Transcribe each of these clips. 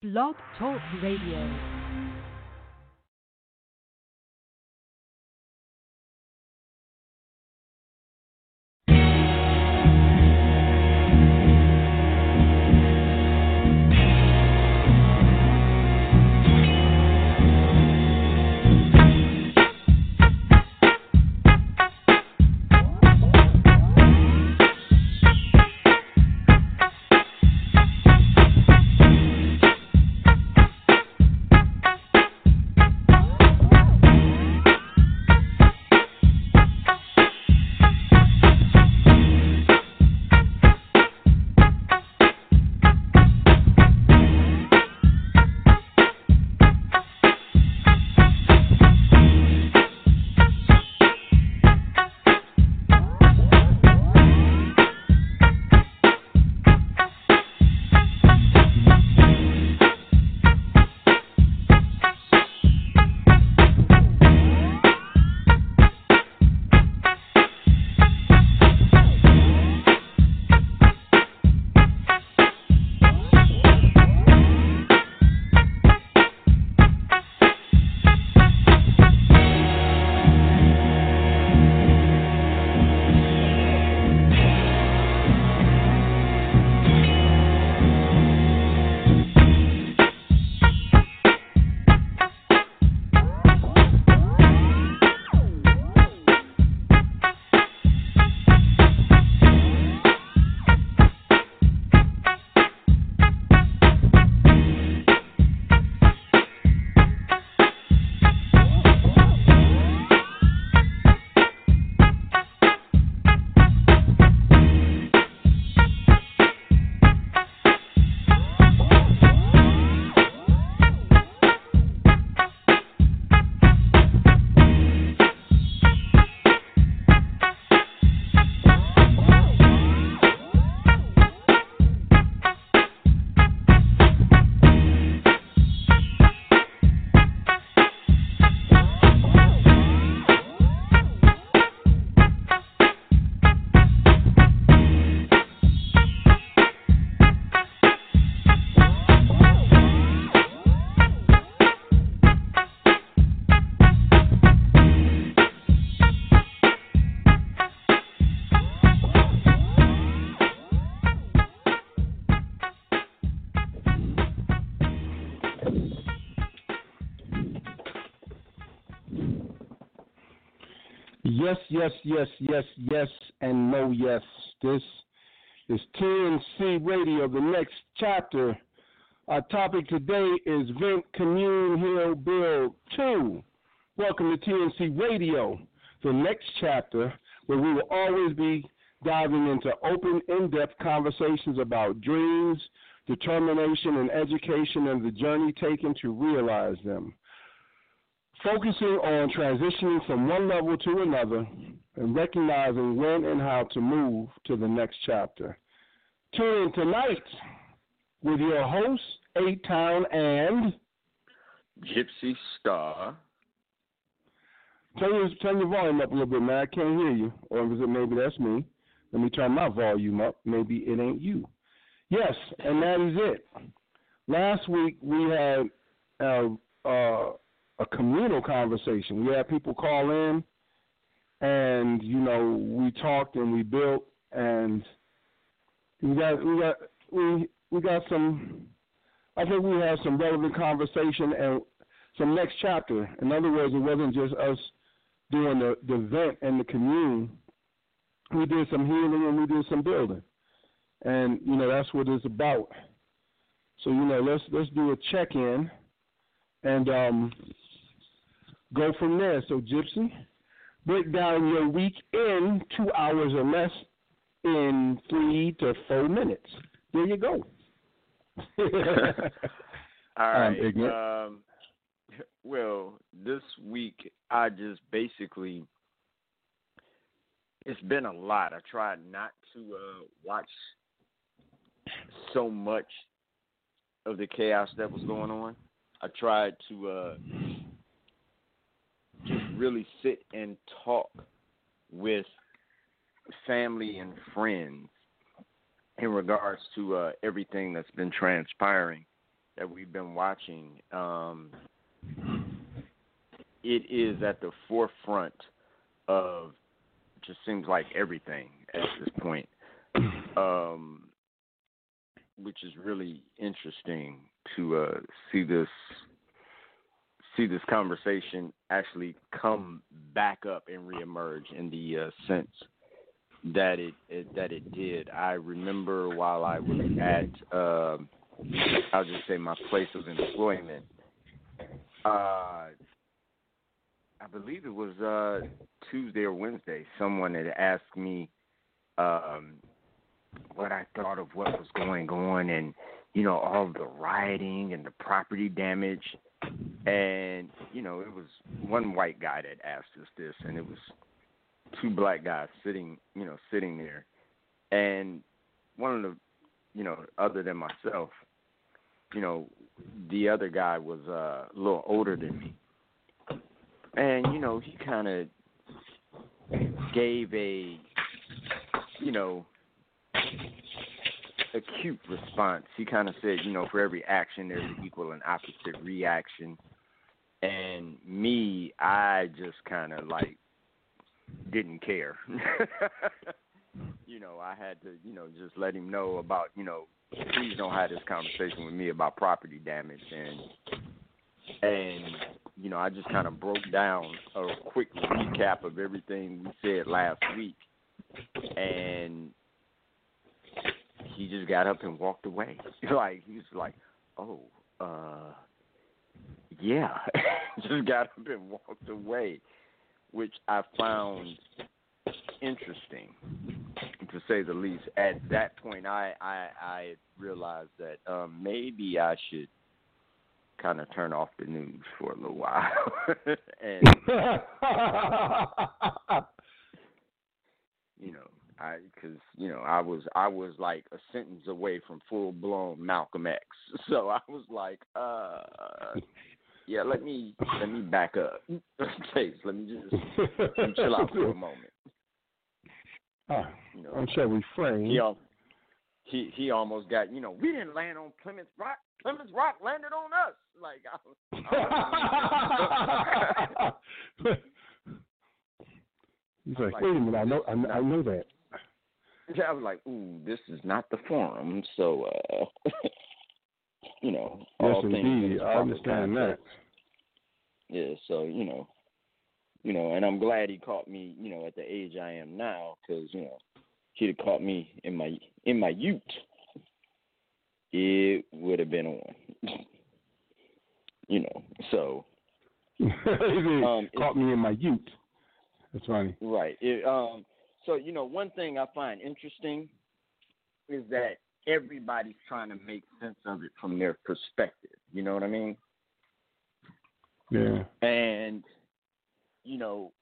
Blog Talk Radio. Yes, yes, yes, yes, and no yes. This is TNC Radio, the next chapter. Our topic today is Vent Commune Heal Build 2. Welcome to TNC Radio, the next chapter, where we will always be diving into open, in depth conversations about dreams, determination, and education, and the journey taken to realize them focusing on transitioning from one level to another and recognizing when and how to move to the next chapter. Tune in tonight with your hosts, A-Town and Gypsy Starr. Turn your, turn your volume up a little bit, man. I can't hear you. Or is it maybe that's me? Let me turn my volume up. Maybe it ain't you. Yes, and that is it. Last week we had uh, uh, a communal conversation. We had people call in, and you know we talked and we built, and we got we got we we got some. I think we had some relevant conversation and some next chapter. In other words, it wasn't just us doing the the vent and the commune. We did some healing and we did some building, and you know that's what it's about. So you know let's let's do a check in, and um, go from there. So, Gypsy, break down your week in two hours or less in three to four minutes. There you go. All right. Um, well, this week I just basically it's been a lot. I tried not to uh, watch so much of the chaos that was going on. I tried to uh, really sit and talk with family and friends in regards to uh, everything that's been transpiring that we've been watching, um, it is at the forefront of just seems like everything at this point, um, which is really interesting to uh, see this see this conversation actually come back up and reemerge in the uh, sense that it, it, that it did. I remember while I was at uh, I'll just say my place of employment. Uh, I believe it was uh, Tuesday or Wednesday. Someone had asked me um, what I thought of what was going on, and you know all the rioting and the property damage. And you know, it was one white guy that asked us this, and it was two black guys sitting, you know, sitting there, and one of the, you know, other than myself, you know, the other guy was uh, a little older than me, and you know, he kind of gave a, you know, a cute response. He kind of said, you know, for every action there's an equal and opposite reaction. And me, I just kind of like didn't care. you know, I had to, you know, just let him know about, you know, please don't have this conversation with me about property damage and and you know, I just kind of broke down a quick recap of everything we said last week and he just got up and walked away. like he was like, "Oh, uh yeah." just got up and walked away which I found interesting, to say the least. At that point, I I, I realized that um, maybe I should kind of turn off the news for a little while, and you know, I because you know I was I was like a sentence away from full blown Malcolm X, so I was like, uh, yeah, let me let me back up. Chase, let me just let me chill out for a moment. Uh, you know, I shall refrain. He, he he almost got you know we didn't land on Plymouth Rock. Plymouth Rock landed on us. Like I, I He's like, like, wait a minute, I know I, I know that. I was like, ooh, this is not the forum, so uh you know, yes, all indeed. I understand that. Yeah, so you know, you know, and I'm glad he caught me, you know, at the age I am now, because you know, he'd have caught me in my in my youth, it would have been on. you know, so. um, caught me in my youth. That's funny. Right. It, um. So you know, one thing I find interesting is that everybody's trying to make sense of it from their perspective. You know what I mean? Yeah. And you know,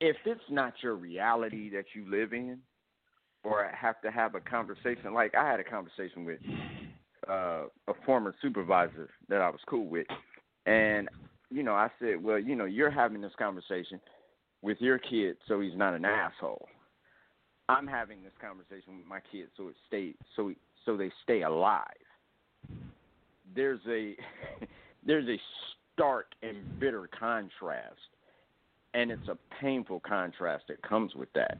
if it's not your reality that you live in, or have to have a conversation, like I had a conversation with uh, a former supervisor that I was cool with, and you know, I said, well, you know, you're having this conversation with your kid, so he's not an asshole. I'm having this conversation with my kids so it stay so so they stay alive. There's a there's a stark and bitter contrast, and it's a painful contrast that comes with that.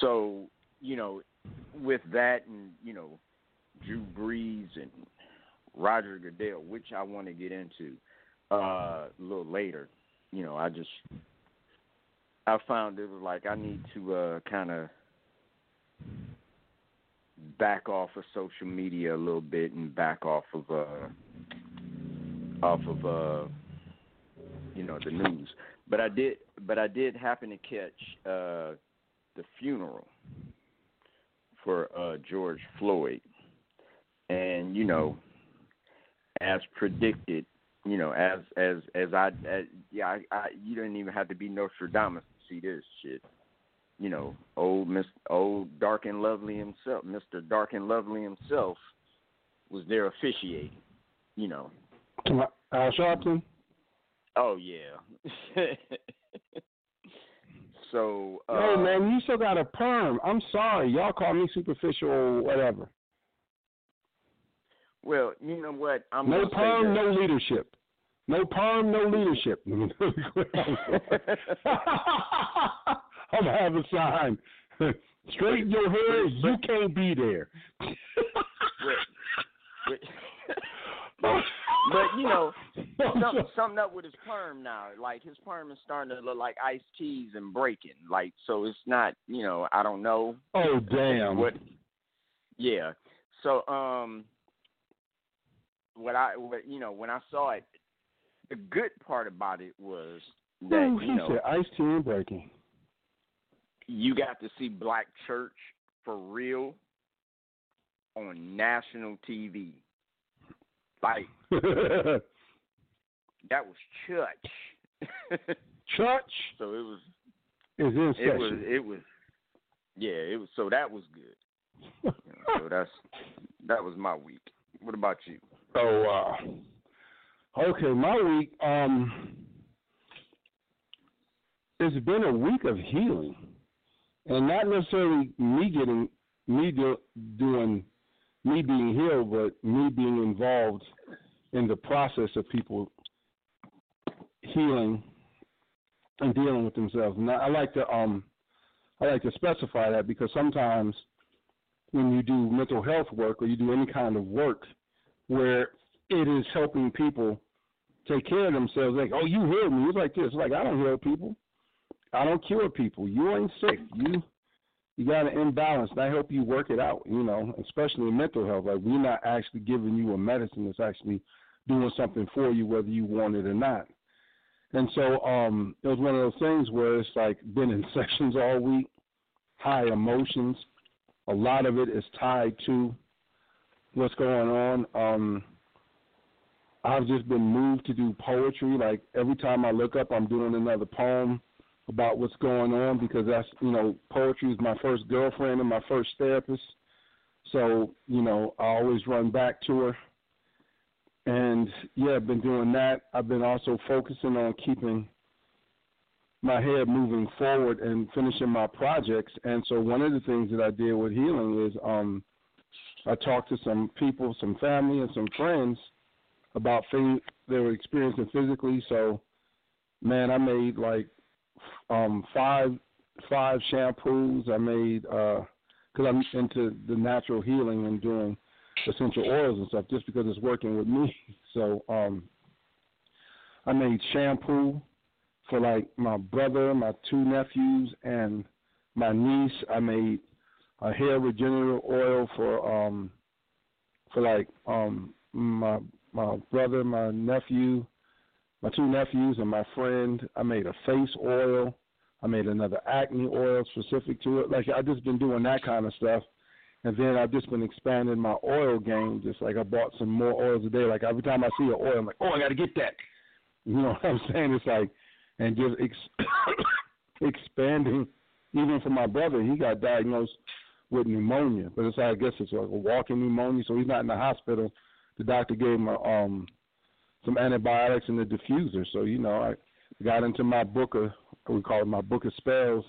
So you know, with that and you know, Drew Brees and Roger Goodell, which I want to get into uh, a little later. You know, I just I found it was like I need to uh, kind of back off of social media a little bit and back off of uh off of uh you know the news. But I did but I did happen to catch uh the funeral for uh George Floyd. And you know as predicted, you know, as as as I as, yeah, I, I you didn't even have to be Nostradamus see this shit you know, old Miss old Dark and Lovely himself, Mister Dark and Lovely himself, was there officiating. You know. Al Sharpton. Oh yeah. so. Uh, hey man, you still got a perm. I'm sorry, y'all call me superficial or whatever. Well, you know what? I'm no perm, no leadership. No perm, no leadership. I'm gonna have a sign. Straighten your hair. You can't be there. but, but you know, some, something up with his perm now. Like his perm is starting to look like iced teas and breaking. Like so, it's not. You know, I don't know oh damn. what. Yeah. So um, what I what you know when I saw it, the good part about it was that you know said ice tea and breaking. you got to see Black Church for real on national TV. Like that was church. Church so it was is it was it was yeah, it was so that was good. So that's that was my week. What about you? Oh uh, wow. Okay, my week. Um, it's been a week of healing, and not necessarily me getting me do, doing me being healed, but me being involved in the process of people healing and dealing with themselves. I, I like to um, I like to specify that because sometimes when you do mental health work or you do any kind of work where it is helping people take care of themselves. Like, oh, you healed me. It's like this. Like, I don't heal people. I don't cure people. You ain't sick. You you got an imbalance. And I help you work it out. You know, especially in mental health. Like, we're not actually giving you a medicine that's actually doing something for you, whether you want it or not. And so, um, it was one of those things where it's like been in sessions all week, high emotions. A lot of it is tied to what's going on. Um, I've just been moved to do poetry. Like every time I look up, I'm doing another poem about what's going on because that's you know poetry is my first girlfriend and my first therapist. So you know I always run back to her. And yeah, I've been doing that. I've been also focusing on keeping my head moving forward and finishing my projects. And so one of the things that I did with healing is um I talked to some people, some family, and some friends about things they were experiencing physically. So, man, I made like um, five five shampoos. I made because I'm into the natural healing and doing essential oils and stuff, just because it's working with me. So, um, I made shampoo for like my brother, my two nephews, and my niece. I made a hair regenerative oil for um for like um my my brother, my nephew, my two nephews, and my friend. I made a face oil. I made another acne oil specific to it. Like I just been doing that kind of stuff, and then I've just been expanding my oil game. Just like I bought some more oils a day. Like every time I see an oil, I'm like, oh, I got to get that. You know what I'm saying? It's like, and just ex- expanding. Even for my brother, he got diagnosed with pneumonia, but it's like, I guess it's like a walking pneumonia, so he's not in the hospital. The doctor gave him a, um some antibiotics and the diffuser. So you know, I got into my book of we call it my book of spells,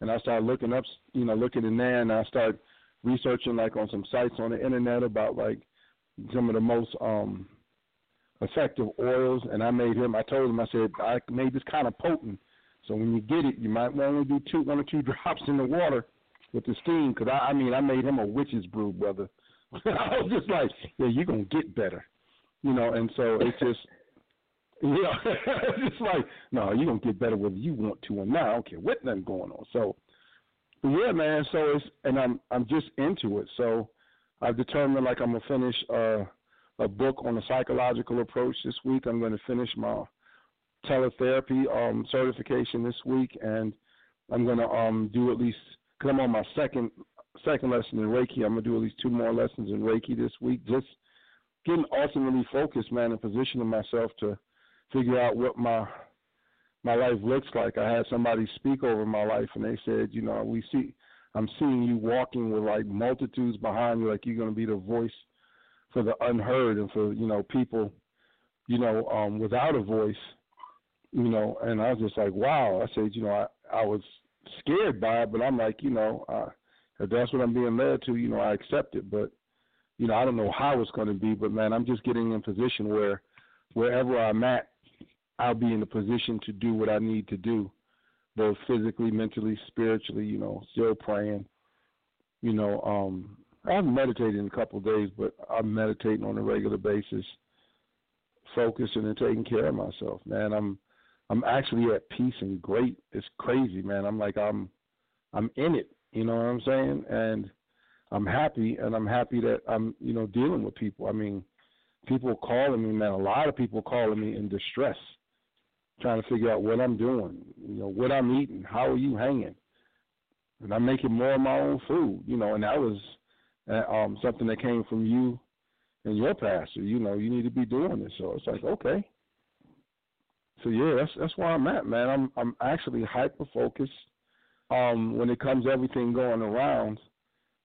and I started looking up, you know, looking in there, and I started researching like on some sites on the internet about like some of the most um effective oils, and I made him. I told him I said I made this kind of potent. So when you get it, you might want to do two, one or two drops in the water with the steam, because I, I mean, I made him a witch's brew, brother. I was just like, yeah, you're gonna get better, you know. And so it's just, you know, it's just like, no, you're gonna get better whether you want to or not. I don't care what nothing going on. So, but yeah, man. So it's, and I'm, I'm just into it. So I've determined like I'm gonna finish uh, a book on the psychological approach this week. I'm gonna finish my teletherapy um, certification this week, and I'm gonna um, do at least because I'm on my second second lesson in Reiki. I'm gonna do at least two more lessons in Reiki this week. Just getting ultimately focused, man, and positioning myself to figure out what my my life looks like. I had somebody speak over my life, and they said, you know, we see, I'm seeing you walking with like multitudes behind you, like you're gonna be the voice for the unheard and for you know people, you know, um, without a voice, you know. And I was just like, wow. I said, you know, I I was scared by it, but I'm like, you know, uh, if that's what I'm being led to, you know, I accept it. But you know, I don't know how it's going to be, but man, I'm just getting in position where wherever I'm at, I'll be in a position to do what I need to do, both physically, mentally, spiritually. You know, still praying. You know, um, I haven't meditated in a couple of days, but I'm meditating on a regular basis, focusing and taking care of myself. Man, I'm I'm actually at peace and great. It's crazy, man. I'm like I'm I'm in it. You know what I'm saying? And I'm happy, and I'm happy that I'm you know dealing with people. I mean, people calling me, man. A lot of people calling me in distress, trying to figure out what I'm doing. You know, what I'm eating. How are you hanging? And I'm making more of my own food. You know, and that was uh, um something that came from you and your pastor. You know, you need to be doing this. So it's like okay. So yeah, that's that's where I'm at, man. I'm I'm actually hyper focused. Um, when it comes to everything going around,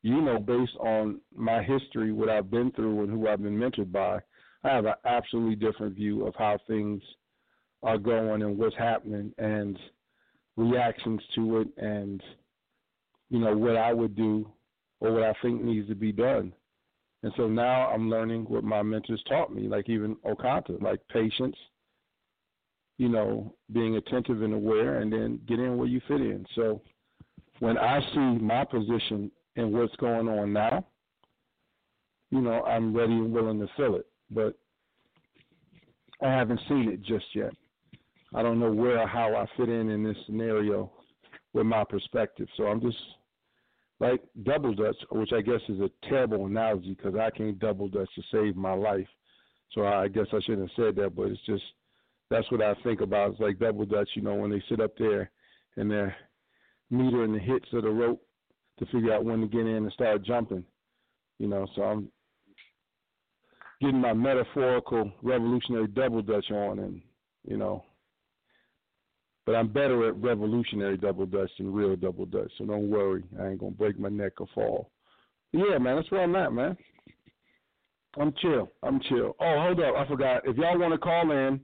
you know, based on my history, what I've been through, and who I've been mentored by, I have an absolutely different view of how things are going and what's happening and reactions to it, and you know what I would do or what I think needs to be done. And so now I'm learning what my mentors taught me, like even Okanta, like patience, you know, being attentive and aware, and then get in where you fit in. So when I see my position and what's going on now, you know, I'm ready and willing to fill it. But I haven't seen it just yet. I don't know where or how I fit in in this scenario with my perspective. So I'm just like double dutch, which I guess is a terrible analogy because I can't double dutch to save my life. So I guess I shouldn't have said that, but it's just that's what I think about. It's like double dutch, you know, when they sit up there and they're metering the hits of the rope to figure out when to get in and start jumping. You know, so I'm getting my metaphorical revolutionary double dutch on, and you know, but I'm better at revolutionary double dutch than real double dutch. So don't worry, I ain't gonna break my neck or fall. yeah, man, that's where I'm at, man. I'm chill. I'm chill. Oh, hold up, I forgot. If y'all want to call in,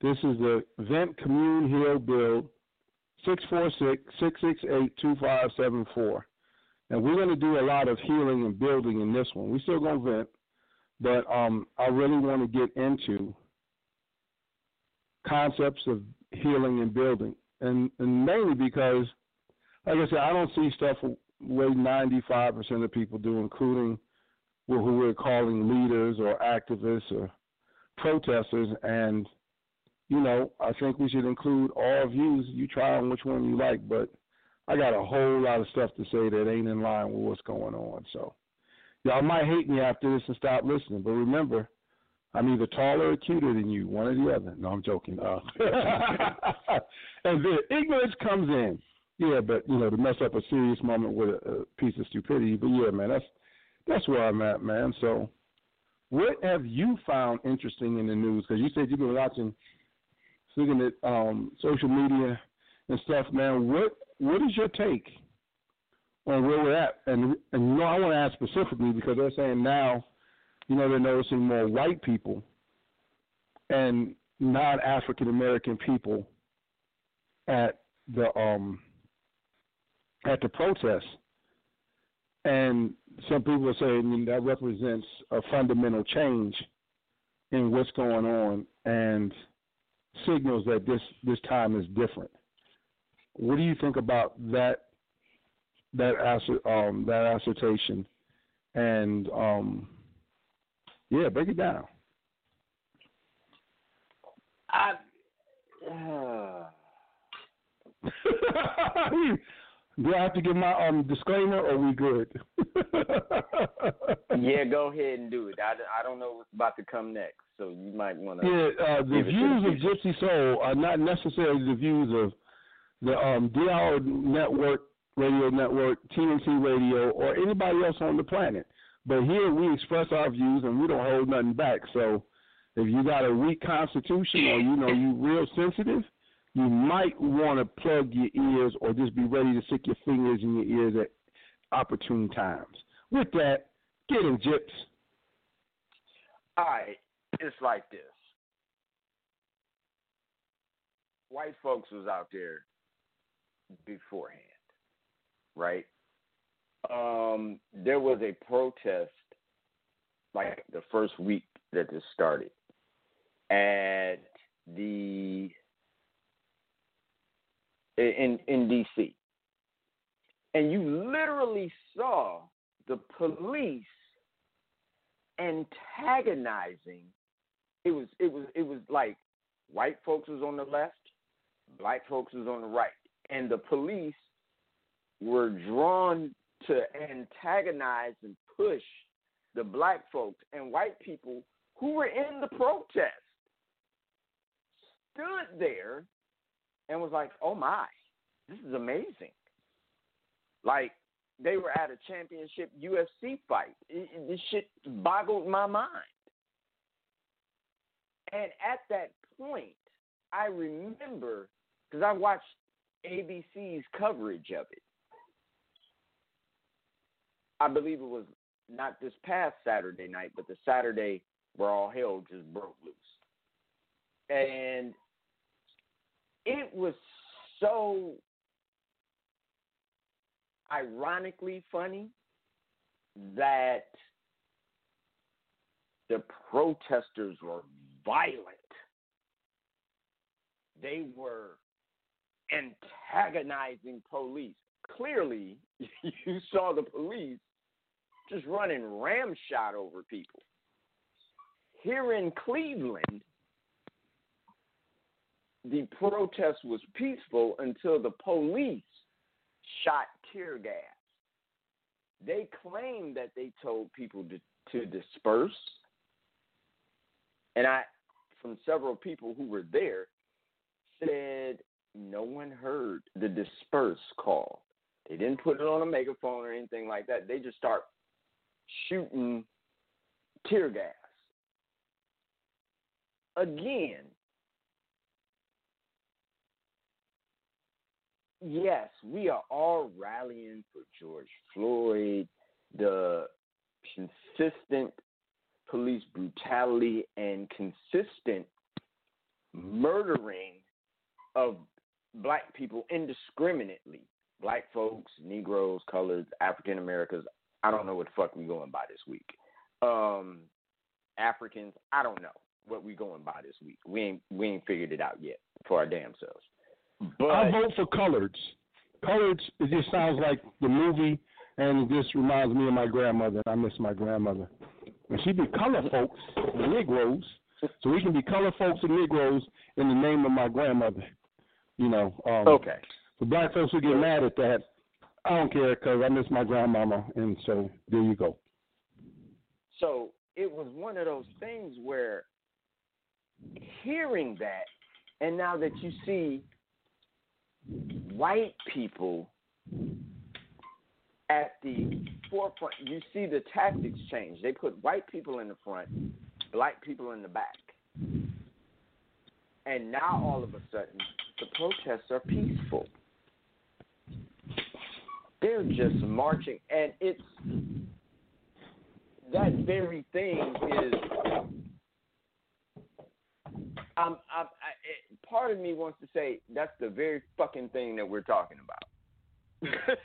this is the Vent Commune Heal Build 646-668-2574. And we're going to do a lot of healing and building in this one. We're still going to vent, but um, I really want to get into concepts of healing and building. And, and mainly because, like I said, I don't see stuff way 95% of people do, including who we're calling leaders or activists or protesters. And, you know, I think we should include all views. You try on which one you like, but – I got a whole lot of stuff to say that ain't in line with what's going on. So y'all might hate me after this and stop listening, but remember, I'm either taller or cuter than you, one or the other. No, I'm joking. Uh, and the ignorance comes in. Yeah, but you know, to mess up a serious moment with a, a piece of stupidity. But yeah, man, that's that's where I'm at, man. So, what have you found interesting in the news? Because you said you've been watching, looking at um, social media and stuff, man. What what is your take on where we're at? And and you know, I want to ask specifically because they're saying now, you know, they're noticing more white people and non African American people at the um at the protest. And some people are saying that represents a fundamental change in what's going on and signals that this this time is different. What do you think about that that um, that assertion? And um, yeah, break it down. I. Uh... Do I have to give my um disclaimer, or we good? yeah, go ahead and do it. I, I don't know what's about to come next, so you might want to. Yeah, uh, the views of Gypsy Soul are not necessarily the views of the um, DR network, radio network, TNC radio, or anybody else on the planet. But here we express our views and we don't hold nothing back. So if you got a weak constitution or you know you real sensitive, you might want to plug your ears or just be ready to stick your fingers in your ears at opportune times. With that, get in, Gyps. All right, it's like this. White folks was out there beforehand, right? Um, there was a protest like the first week that this started at the in in DC. And you literally saw the police antagonizing it was it was it was like white folks was on the left, black folks was on the right. And the police were drawn to antagonize and push the black folks and white people who were in the protest stood there and was like, "Oh my, this is amazing!" Like they were at a championship UFC fight. It, it, this shit boggled my mind. And at that point, I remember because I watched ABC's coverage of it. I believe it was not this past Saturday night, but the Saturday where all hell just broke loose. And it was so ironically funny that the protesters were violent. They were antagonizing police. Clearly, you saw the police just running ramshot over people. Here in Cleveland, the protest was peaceful until the police shot tear gas. They claimed that they told people to, to disperse. And I, from several people who were there, said no one heard the disperse call. They didn't put it on a megaphone or anything like that. They just start shooting tear gas. Again, yes, we are all rallying for George Floyd, the consistent police brutality and consistent murdering of black people indiscriminately. Black folks, Negroes, coloreds, African Americans. I don't know what the fuck we going by this week. Um, Africans, I don't know what we going by this week. We ain't we ain't figured it out yet for our damn selves. But I vote for Coloreds. Coloreds, it just sounds like the movie, and it just reminds me of my grandmother. I miss my grandmother. And she'd be color folks, the Negroes. So we can be color folks and Negroes in the name of my grandmother. You know. Um, okay. The black folks who get mad at that, I don't care because I miss my grandmama, and so there you go. So it was one of those things where hearing that, and now that you see white people at the forefront, you see the tactics change. They put white people in the front, black people in the back. And now all of a sudden, the protests are peaceful. They're just marching, and it's that very thing is. I'm, I'm, part of me wants to say that's the very fucking thing that we're talking about,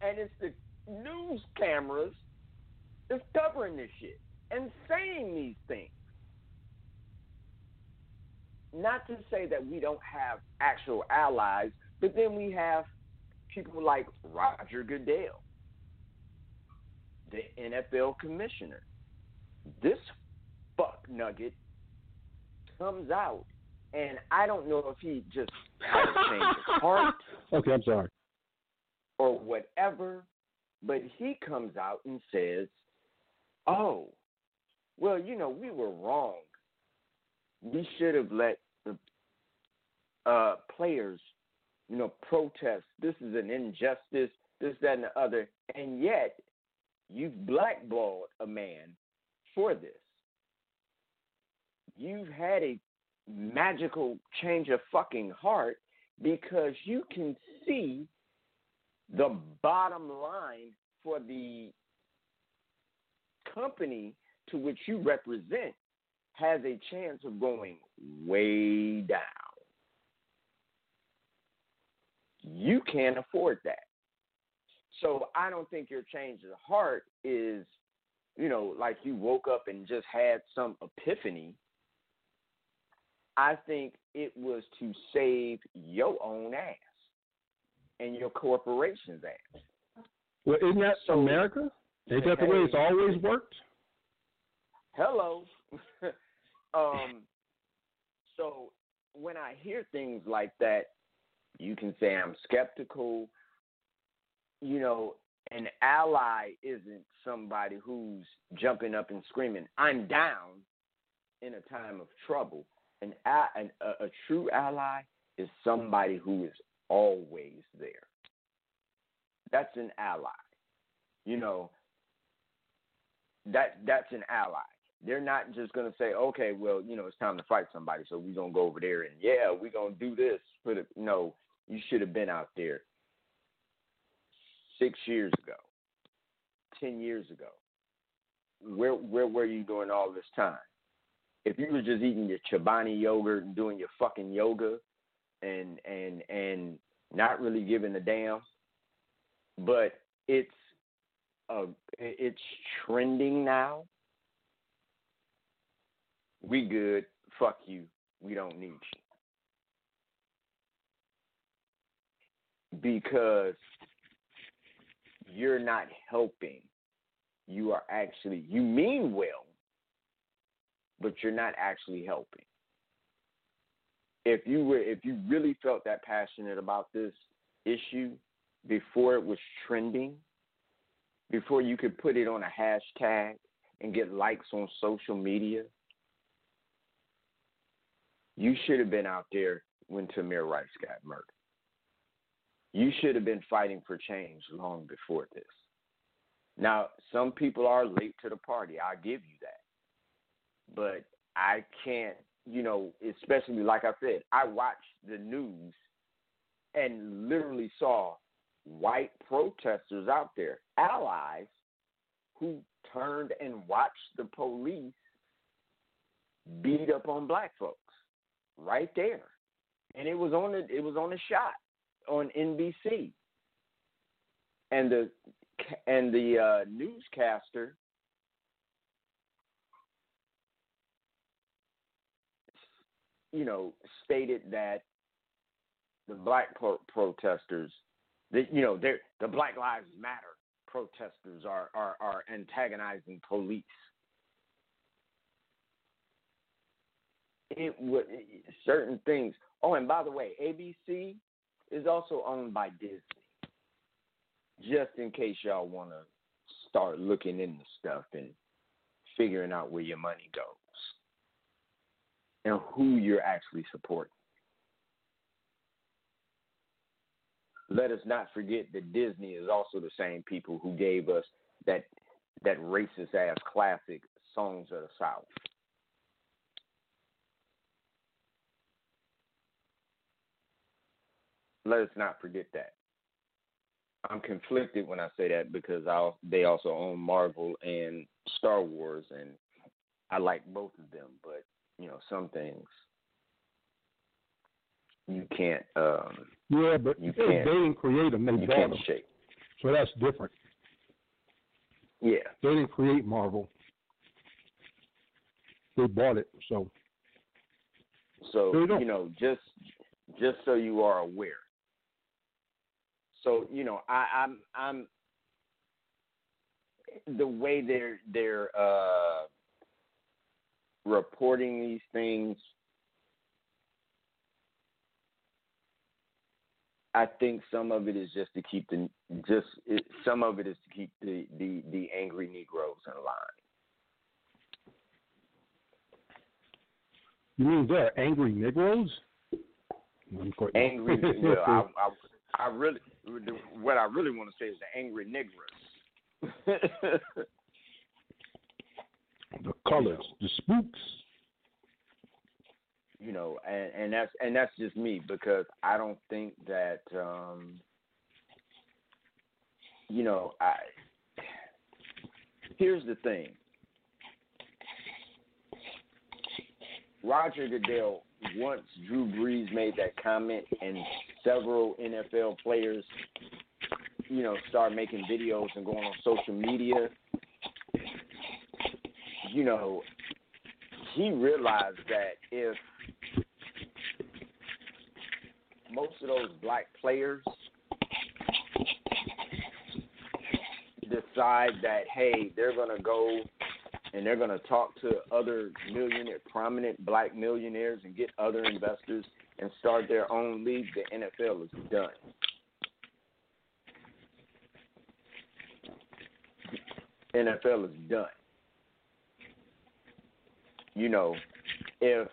and it's the news cameras that's covering this shit and saying these things. Not to say that we don't have actual allies, but then we have people like Roger Goodell, the NFL commissioner. This fuck nugget comes out, and I don't know if he just had to change his heart. Okay, I'm sorry. Or whatever, but he comes out and says, "Oh, well, you know, we were wrong. We should have let the uh, players, you know, protest. This is an injustice. This, that, and the other. And yet, you've blackballed a man for this. You've had a magical change of fucking heart because you can see the bottom line for the company to which you represent has a chance of going way down. You can't afford that. So I don't think your change of heart is you know, like you woke up and just had some epiphany. I think it was to save your own ass and your corporation's ass. Well, isn't that So- America? Ain't that the way it's always worked? Hello. um so when I hear things like that, you can say I'm skeptical. You know, an ally isn't somebody who's jumping up and screaming, "I'm down" in a time of trouble. An, a- an a, a true ally is somebody who is always there. That's an ally. You know, that that's an ally. They're not just gonna say, okay, well, you know, it's time to fight somebody, so we're gonna go over there and yeah, we're gonna do this. For the no, you should have been out there six years ago, ten years ago. Where where were you doing all this time? If you were just eating your Chobani yogurt and doing your fucking yoga, and and and not really giving a damn, but it's uh, it's trending now. We good. Fuck you. We don't need you. Because you're not helping. You are actually, you mean well, but you're not actually helping. If you were, if you really felt that passionate about this issue before it was trending, before you could put it on a hashtag and get likes on social media, you should have been out there when Tamir Rice got murdered. You should have been fighting for change long before this. Now, some people are late to the party. I give you that. But I can't, you know, especially like I said, I watched the news and literally saw white protesters out there, allies, who turned and watched the police beat up on black folks right there. And it was on the it was on the shot on NBC. And the and the uh, newscaster you know stated that the black pro- protesters that you know they're the black lives matter protesters are are are antagonizing police. It would certain things. Oh and by the way abc is also owned by disney. Just in case y'all want to start looking into stuff and figuring out where your money goes and who you're actually supporting let us not forget that Disney is also the same people who gave us that that racist ass classic Songs of the South. Let us not forget that. I'm conflicted when I say that because I they also own Marvel and Star Wars, and I like both of them. But you know, some things you can't um, Yeah, but You they, can't- they didn't create them; they you bought them. shake. So that's different. Yeah, They didn't create Marvel; they bought it. So So you you know, just just so you are aware. So you know, I, I'm I'm the way they're they're uh, reporting these things. I think some of it is just to keep the just it, some of it is to keep the the the angry Negroes in line. you mean they're angry Negroes? Angry. well, I, I, I really, what I really want to say is the angry niggers. the colors, the spooks. you know, and, and that's and that's just me because I don't think that, um, you know, I. Here's the thing. Roger Goodell, once Drew Brees made that comment, and several NFL players, you know, start making videos and going on social media, you know, he realized that if most of those black players decide that hey, they're gonna go and they're gonna talk to other millionaire, prominent black millionaires and get other investors and start their own league, the NFL is done. NFL is done. You know, if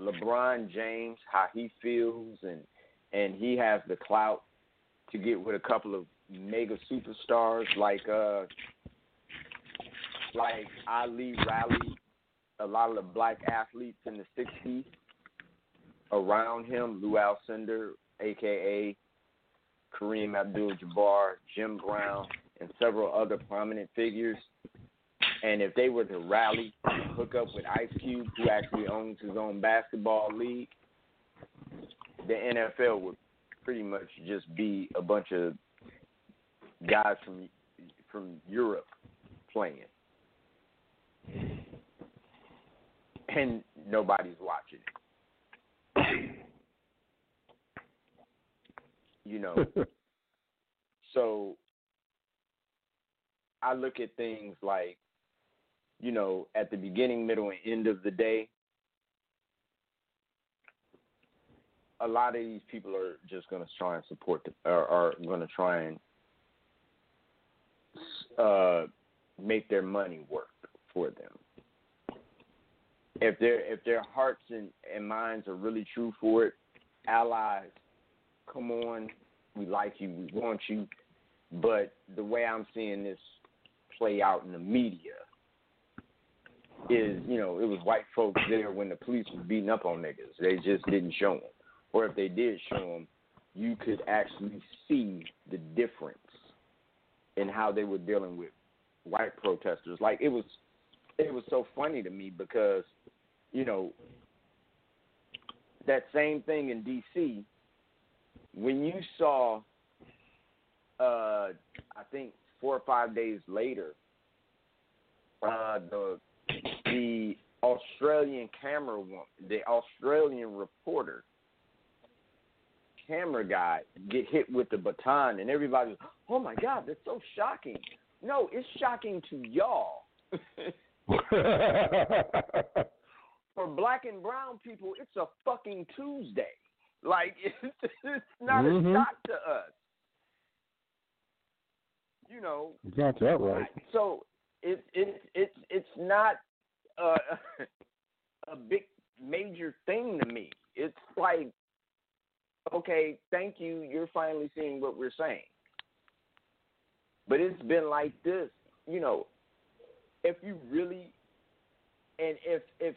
LeBron James, how he feels and and he has the clout to get with a couple of mega superstars like uh like Ali rallied a lot of the black athletes in the sixties around him, Lew Alcindor, aka Kareem Abdul Jabbar, Jim Brown, and several other prominent figures. And if they were to rally hook up with Ice Cube, who actually owns his own basketball league, the NFL would pretty much just be a bunch of guys from from Europe playing, and nobody's watching it. You know, so I look at things like, you know, at the beginning, middle, and end of the day, a lot of these people are just going to try and support, the, or are going to try and uh, make their money work for them. If their if their hearts and, and minds are really true for it, allies, come on, we like you, we want you. But the way I'm seeing this play out in the media is, you know, it was white folks there when the police was beating up on niggas. They just didn't show them, or if they did show them, you could actually see the difference in how they were dealing with white protesters. Like it was, it was so funny to me because, you know, that same thing in D.C. When you saw, uh, I think four or five days later, uh, the the Australian camera woman, the Australian reporter, camera guy get hit with the baton, and everybody's, oh my god, that's so shocking. No, it's shocking to y'all. For black and brown people, it's a fucking Tuesday. Like it's, it's not Mhm. a shock to us. You know, You got that right. so it it it's it's not Uh, a a big major thing to me. It's like, okay, thank you. You're finally seeing what we're saying. But it's been like this, you know. If you really, and if if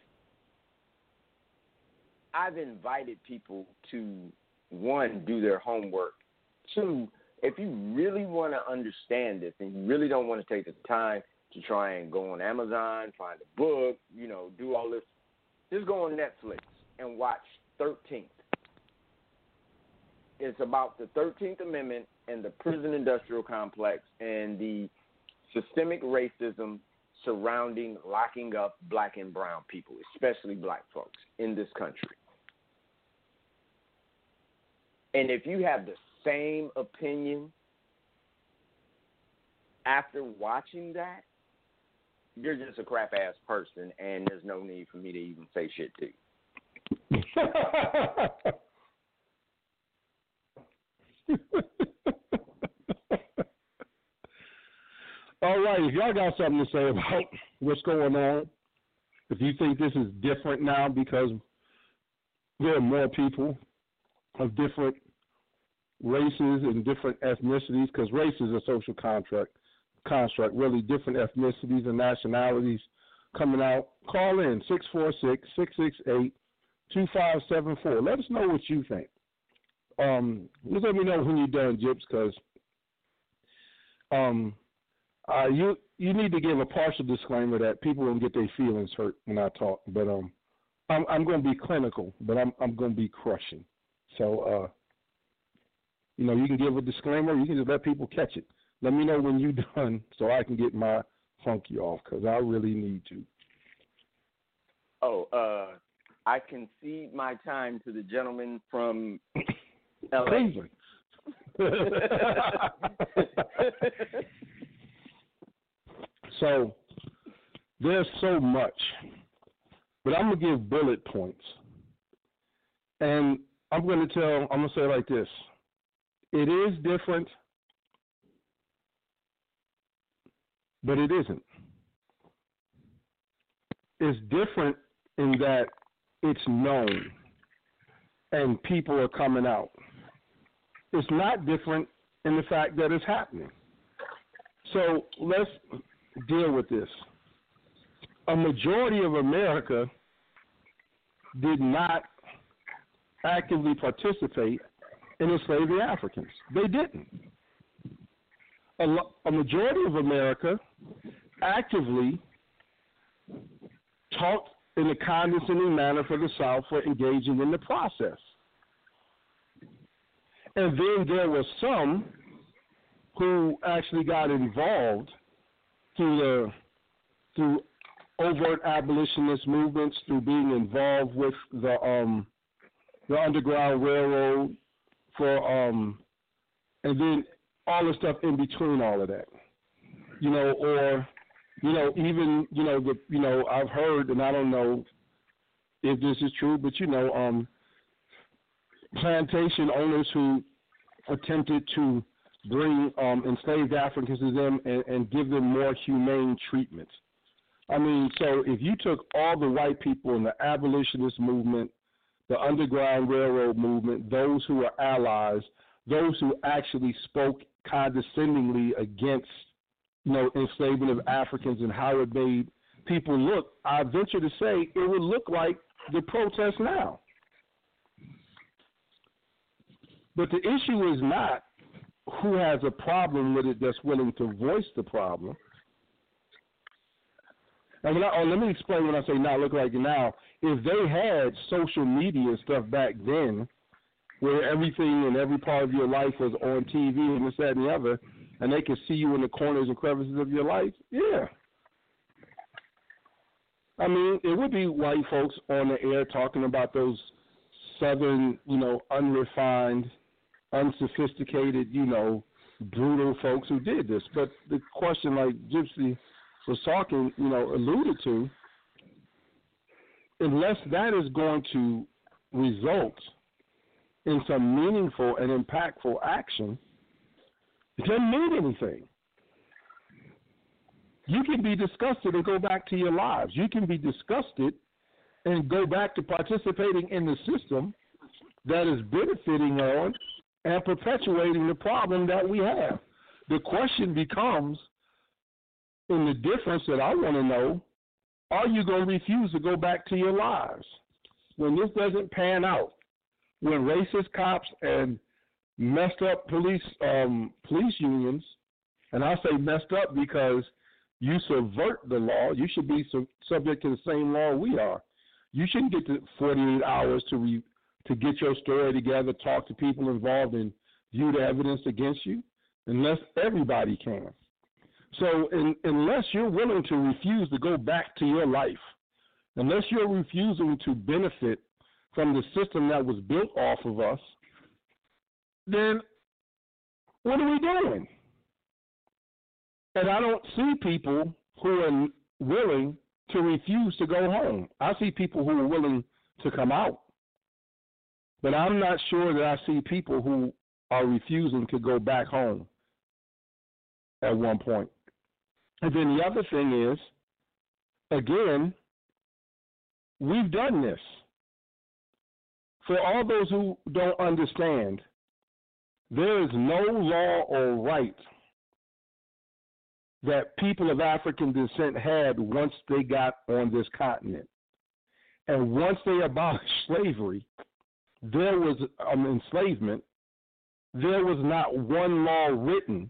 I've invited people to one do their homework, two if you really want to understand this and you really don't want to take the time to try and go on Amazon, find a book, you know, do all this, just go on Netflix and watch 13th. It's about the 13th Amendment and the prison industrial complex and the systemic racism surrounding locking up black and brown people, especially black folks in this country. And if you have the same opinion after watching that, you're just a crap ass person, and there's no need for me to even say shit to you. All right, if y'all got something to say about what's going on, if you think this is different now because there are more people of different races and different ethnicities, because race is a social contract construct, really different ethnicities and nationalities coming out. Call in 646-668-2574. Let us know what you think. Um, just let me know when you're done, Jips, because um, uh, you you need to give a partial disclaimer that people don't get their feelings hurt when I talk. But um, I'm I'm going to be clinical, but I'm I'm going to be crushing. So uh, you know, you can give a disclaimer. You can just let people catch it. Let me know when you're done, so I can get my funky off because I really need to. Oh, uh, I concede my time to the gentleman from LA. Cleveland. so there's so much, but I'm gonna give bullet points, and I'm gonna tell. I'm gonna say like this: It is different, but it isn't. It's different in that it's known and people are coming out. It's not different in the fact that it's happening. So let's deal with this. A majority of America did not actively participate in enslaving Africans. They didn't. A, a majority of America actively talked in a condescending manner for the South for engaging in the process. And then there were some who actually got involved through the through overt abolitionist movements, through being involved with the um the Underground Railroad for um and then all the stuff in between all of that. You know, or you know, even you know the you know I've heard, and I don't know if this is true, but you know, um, plantation owners who attempted to bring um, enslaved Africans to them and, and give them more humane treatment. I mean, so if you took all the white people in the abolitionist movement, the Underground Railroad movement, those who were allies, those who actually spoke condescendingly against you know, enslavement of Africans and how it made people look, I venture to say it would look like the protest now. But the issue is not who has a problem with it that's willing to voice the problem. And I, oh, let me explain when I say now look like it now. If they had social media stuff back then, where everything and every part of your life was on TV and this, that, and the other, and they can see you in the corners and crevices of your life, yeah. I mean, it would be white folks on the air talking about those southern, you know, unrefined, unsophisticated, you know, brutal folks who did this. But the question, like Gypsy was talking, you know, alluded to, unless that is going to result in some meaningful and impactful action – it doesn't mean anything. You can be disgusted and go back to your lives. You can be disgusted and go back to participating in the system that is benefiting on and perpetuating the problem that we have. The question becomes in the difference that I want to know are you going to refuse to go back to your lives when this doesn't pan out? When racist cops and messed up police um, police unions, and I say messed up because you subvert the law. You should be su- subject to the same law we are. You shouldn't get to 48 hours to re- to get your story together, talk to people involved, and view the evidence against you, unless everybody can. So, in, unless you're willing to refuse to go back to your life, unless you're refusing to benefit from the system that was built off of us, then what are we doing? And I don't see people who are willing to refuse to go home. I see people who are willing to come out. But I'm not sure that I see people who are refusing to go back home at one point. And then the other thing is, again, we've done this. For all those who don't understand, there is no law or right that people of African descent had once they got on this continent. And once they abolished slavery, there was um, enslavement. There was not one law written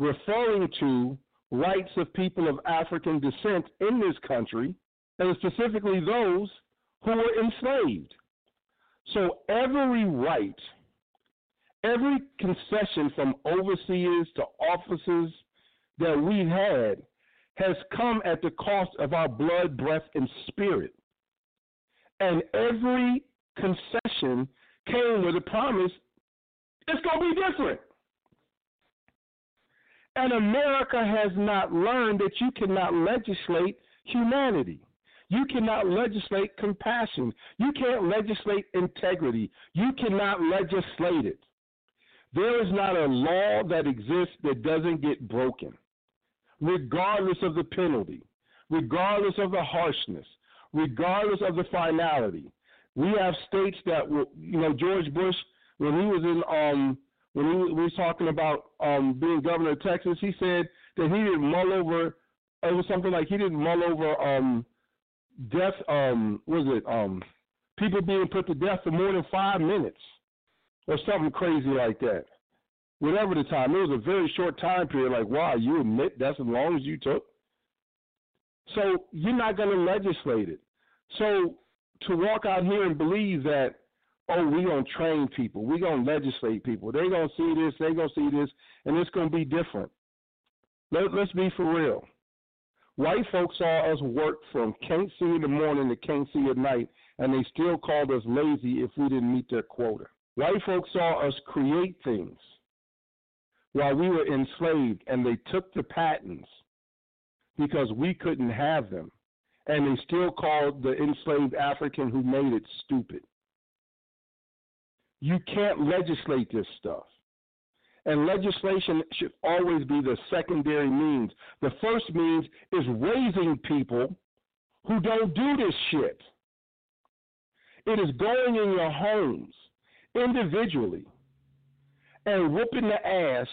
referring to rights of people of African descent in this country, and specifically those who were enslaved. So every right Every concession from overseers to officers that we've had has come at the cost of our blood, breath, and spirit. And every concession came with a promise it's going to be different. And America has not learned that you cannot legislate humanity. You cannot legislate compassion. You can't legislate integrity. You cannot legislate it. There is not a law that exists that doesn't get broken, regardless of the penalty, regardless of the harshness, regardless of the finality. We have states that, you know, George Bush, when he was in, um, when he was talking about um, being governor of Texas, he said that he didn't mull over. It was something like he didn't mull over um, death. Um, was it um, people being put to death for more than five minutes? or something crazy like that. Whatever the time, it was a very short time period. Like, wow, you admit that's as long as you took. So you're not going to legislate it. So to walk out here and believe that, oh, we're going to train people, we're going to legislate people, they're going to see this, they're going to see this, and it's going to be different. Let, let's be for real. White folks saw us work from can't see in the morning to can't see at night, and they still called us lazy if we didn't meet their quota. White folks saw us create things while we were enslaved, and they took the patents because we couldn't have them. And they still called the enslaved African who made it stupid. You can't legislate this stuff. And legislation should always be the secondary means. The first means is raising people who don't do this shit. It is going in your homes individually and whooping the ass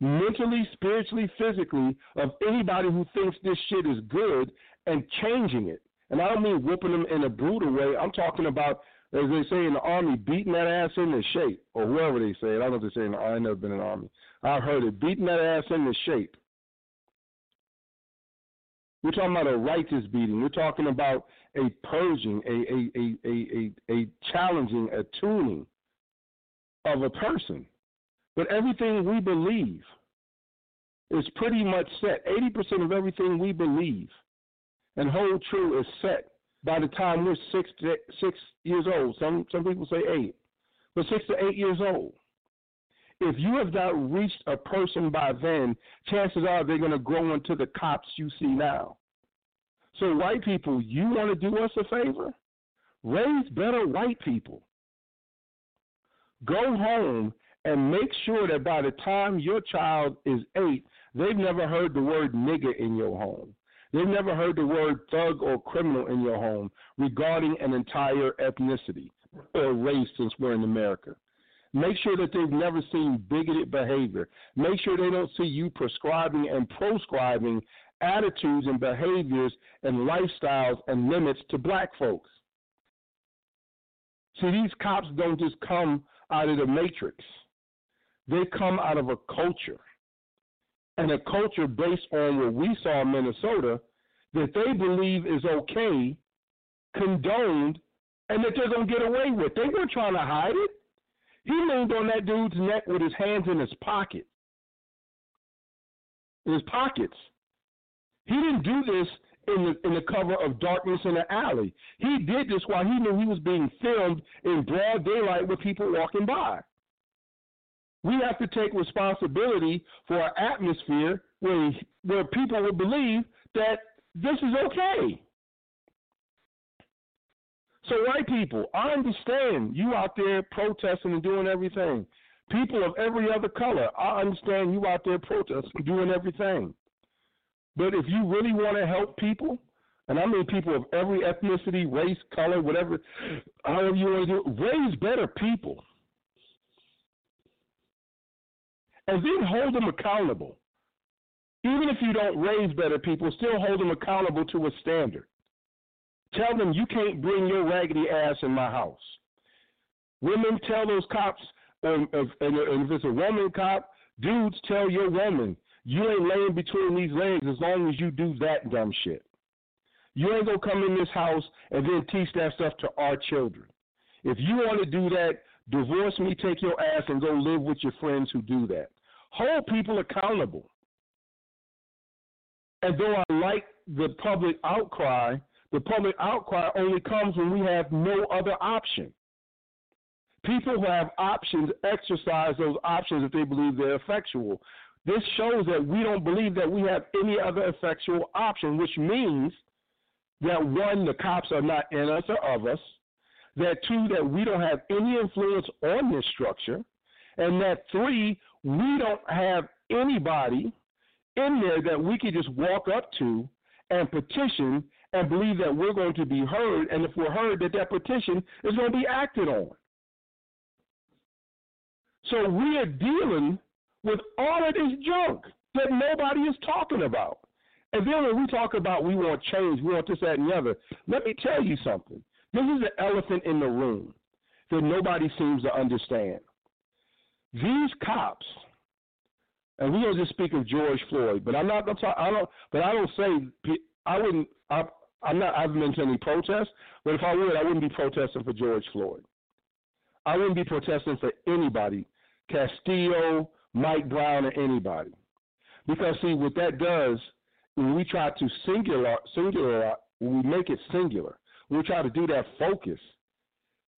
mentally, spiritually, physically of anybody who thinks this shit is good and changing it. And I don't mean whooping them in a brutal way. I'm talking about, as they say in the army, beating that ass into shape, or whoever they say it. I don't know if they say the I've never been in the army. I've heard it, beating that ass into shape. We're talking about a righteous beating. We're talking about a purging, a a a a a, a challenging, a tuning of a person. But everything we believe is pretty much set. Eighty percent of everything we believe and hold true is set by the time we're six to, six years old. Some some people say eight, but six to eight years old. If you have not reached a person by then, chances are they're going to grow into the cops you see now. So, white people, you want to do us a favor? Raise better white people. Go home and make sure that by the time your child is eight, they've never heard the word nigger in your home. They've never heard the word thug or criminal in your home regarding an entire ethnicity or race since we're in America. Make sure that they've never seen bigoted behavior. Make sure they don't see you prescribing and proscribing attitudes and behaviors and lifestyles and limits to black folks. See, these cops don't just come out of the matrix. They come out of a culture. And a culture based on what we saw in Minnesota that they believe is okay, condoned, and that they're going to get away with. They weren't trying to hide it. He leaned on that dude's neck with his hands in his pocket. In his pockets. He didn't do this in the in the cover of darkness in an alley. He did this while he knew he was being filmed in broad daylight with people walking by. We have to take responsibility for our atmosphere where where people will believe that this is okay. So white people, I understand you out there protesting and doing everything. People of every other color, I understand you out there protesting, and doing everything. But if you really want to help people, and I mean people of every ethnicity, race, color, whatever, however you want to do raise better people. And then hold them accountable. Even if you don't raise better people, still hold them accountable to a standard. Tell them you can't bring your raggedy ass in my house. Women tell those cops, um, and if, and if it's a woman cop, dudes tell your woman you ain't laying between these legs as long as you do that dumb shit. You ain't gonna come in this house and then teach that stuff to our children. If you want to do that, divorce me, take your ass, and go live with your friends who do that. Hold people accountable. And though I like the public outcry, the public outcry only comes when we have no other option. People who have options exercise those options if they believe they're effectual. This shows that we don't believe that we have any other effectual option, which means that one, the cops are not in us or of us, that two, that we don't have any influence on this structure, and that three, we don't have anybody in there that we can just walk up to and petition and believe that we're going to be heard, and if we're heard, that that petition is going to be acted on. So we are dealing with all of this junk that nobody is talking about. And then when we talk about we want change, we want this, that, and the other, let me tell you something. This is an elephant in the room that nobody seems to understand. These cops, and we don't just speak of George Floyd, but I'm not. I'm talking, I don't. But I don't say I wouldn't. I, I'm not. I haven't been to any protests, but if I would, I wouldn't be protesting for George Floyd. I wouldn't be protesting for anybody, Castillo, Mike Brown, or anybody, because see what that does when we try to singular, singular, when we make it singular, we try to do that focus,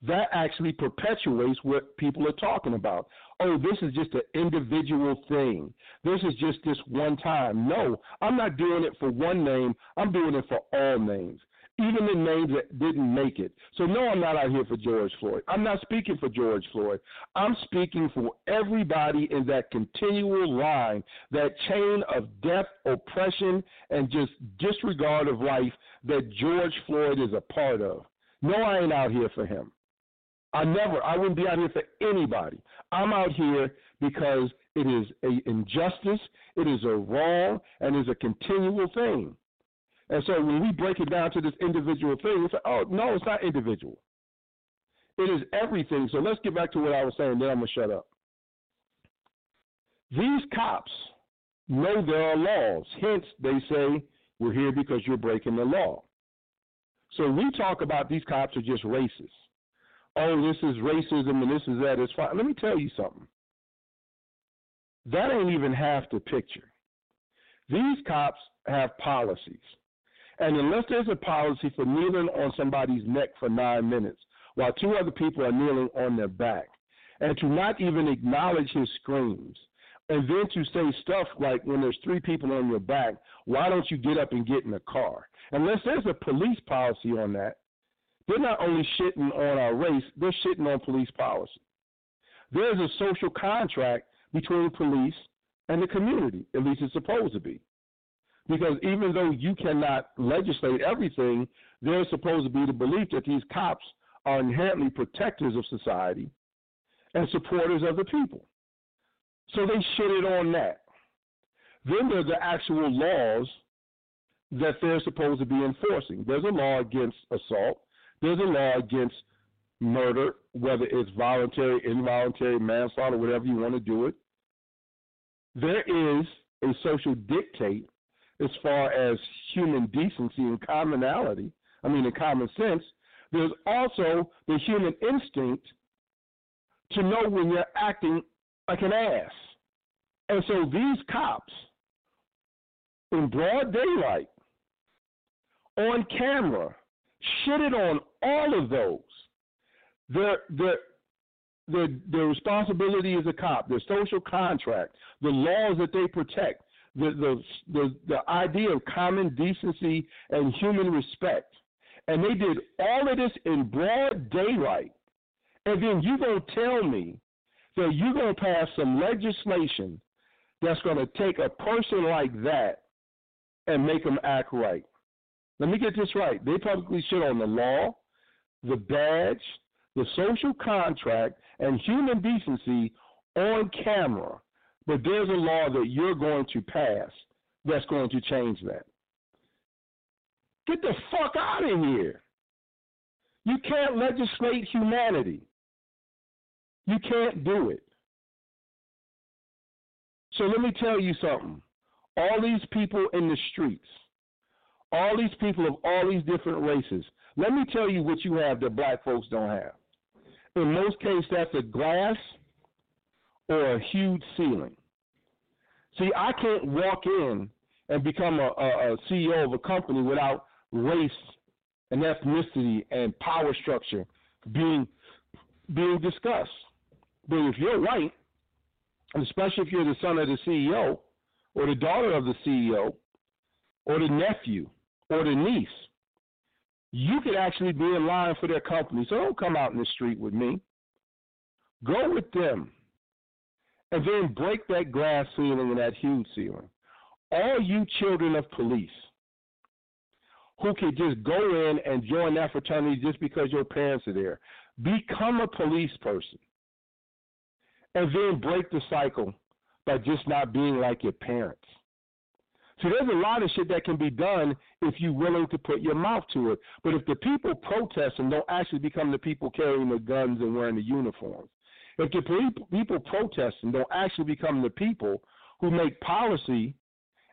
that actually perpetuates what people are talking about. Oh, this is just an individual thing. This is just this one time. No, I'm not doing it for one name. I'm doing it for all names even the names that didn't make it. So, no, I'm not out here for George Floyd. I'm not speaking for George Floyd. I'm speaking for everybody in that continual line, that chain of death, oppression, and just disregard of life that George Floyd is a part of. No, I ain't out here for him. I never, I wouldn't be out here for anybody. I'm out here because it is an injustice, it is a wrong, and is a continual thing. And so when we break it down to this individual thing, it's like, oh, no, it's not individual. It is everything. So let's get back to what I was saying, then I'm going to shut up. These cops know there are laws. Hence, they say, we're here because you're breaking the law. So we talk about these cops are just racist. Oh, this is racism and this is that. It's fine. Let me tell you something. That ain't even half the picture. These cops have policies. And unless there's a policy for kneeling on somebody's neck for nine minutes while two other people are kneeling on their back, and to not even acknowledge his screams, and then to say stuff like, when there's three people on your back, why don't you get up and get in the car? Unless there's a police policy on that, they're not only shitting on our race, they're shitting on police policy. There's a social contract between police and the community, at least it's supposed to be. Because even though you cannot legislate everything, there's supposed to be the belief that these cops are inherently protectors of society and supporters of the people. So they shit it on that. Then there's the actual laws that they're supposed to be enforcing. There's a law against assault. There's a law against murder, whether it's voluntary, involuntary, manslaughter, whatever you want to do it. There is a social dictate as far as human decency and commonality, I mean, in common sense, there's also the human instinct to know when you're acting like an ass. And so these cops, in broad daylight, on camera, shitted on all of those. The, the, the, the responsibility is a cop, the social contract, the laws that they protect, the, the, the, the idea of common decency and human respect. And they did all of this in broad daylight. And then you're going to tell me that you're going to pass some legislation that's going to take a person like that and make them act right. Let me get this right. They publicly shit on the law, the badge, the social contract, and human decency on camera but there's a law that you're going to pass that's going to change that. Get the fuck out of here. You can't legislate humanity. You can't do it. So let me tell you something. All these people in the streets, all these people of all these different races, let me tell you what you have that black folks don't have. In most cases, that's a glass or a huge ceiling. See, I can't walk in and become a, a, a CEO of a company without race and ethnicity and power structure being being discussed. But if you're white, and especially if you're the son of the CEO or the daughter of the CEO or the nephew or the niece, you could actually be in line for their company. So don't come out in the street with me. Go with them. And then break that glass ceiling and that huge ceiling. All you children of police who can just go in and join that fraternity just because your parents are there, become a police person. And then break the cycle by just not being like your parents. See, there's a lot of shit that can be done if you're willing to put your mouth to it. But if the people protest and don't actually become the people carrying the guns and wearing the uniforms, if the people protest and don't actually become the people who make policy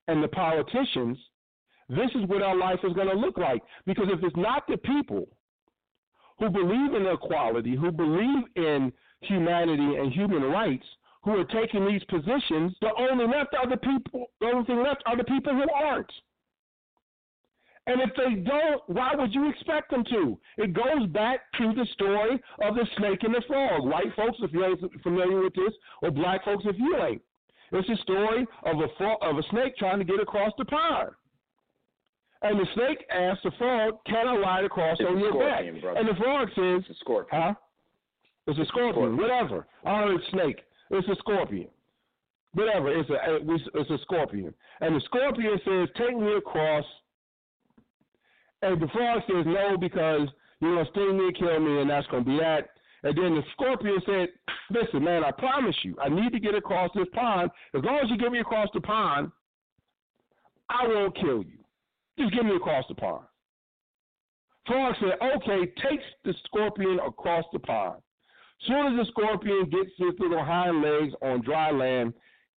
and the politicians, this is what our life is going to look like. Because if it's not the people who believe in equality, who believe in humanity and human rights, who are taking these positions, the only left are the people. The only thing left are the people who aren't. And if they don't, why would you expect them to? It goes back to the story of the snake and the frog. White folks, if you ain't familiar with this, or black folks, if you ain't. It's a story of a frog, of a snake trying to get across the pond. And the snake asks the frog, "Can I ride across it's on your back?" Brother. And the frog says, "It's a scorpion." Huh? It's a scorpion, scorpion. whatever. Oh, it's snake. It's a scorpion. Whatever. It's a it's a scorpion. And the scorpion says, "Take me across." And the frog says, "No, because you're gonna sting me kill me, and that's gonna be that." And then the scorpion said, "Listen, man, I promise you, I need to get across this pond. As long as you get me across the pond, I won't kill you. Just get me across the pond." Frog said, "Okay." Takes the scorpion across the pond. Soon as the scorpion gets his little hind legs on dry land,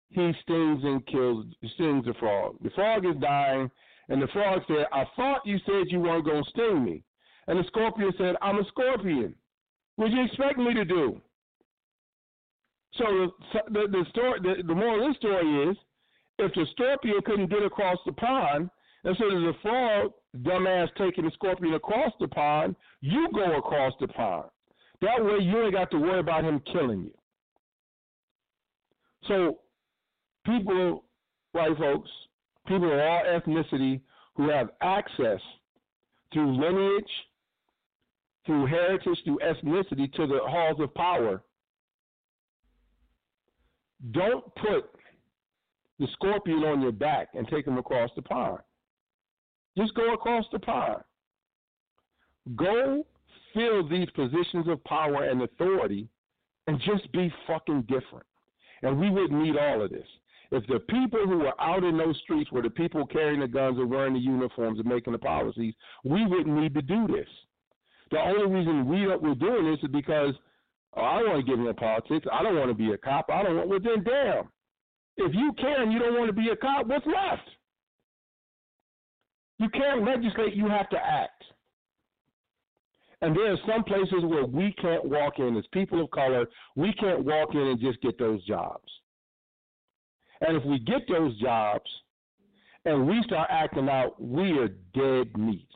he stings and kills, stings the frog. The frog is dying, and the frog said, I thought you said you weren't to sting me. And the scorpion said, I'm a scorpion. What do you expect me to do? So the, the, the story, the, the moral of this story is, if the scorpion couldn't get across the pond, instead of the frog, dumbass, taking the scorpion across the pond, you go across the pond. That way you ain't got to worry about him killing you. So people, white folks, people of all ethnicity who have access through lineage, through heritage, through ethnicity to the halls of power, don't put the scorpion on your back and take him across the pond. Just go across the pond. Go fill these positions of power and authority and just be fucking different. And we wouldn't need all of this. If the people who were out in those streets were the people carrying the guns and wearing the uniforms and making the policies, we wouldn't need to do this. The only reason we we're doing this is because oh, I don't want to get into politics. I don't want to be a cop. I don't want. Well, then, damn. If you can, you don't want to be a cop. What's left? You can't legislate. You have to act. And there are some places where we can't walk in as people of color. We can't walk in and just get those jobs. And if we get those jobs and we start acting out, we are dead meat.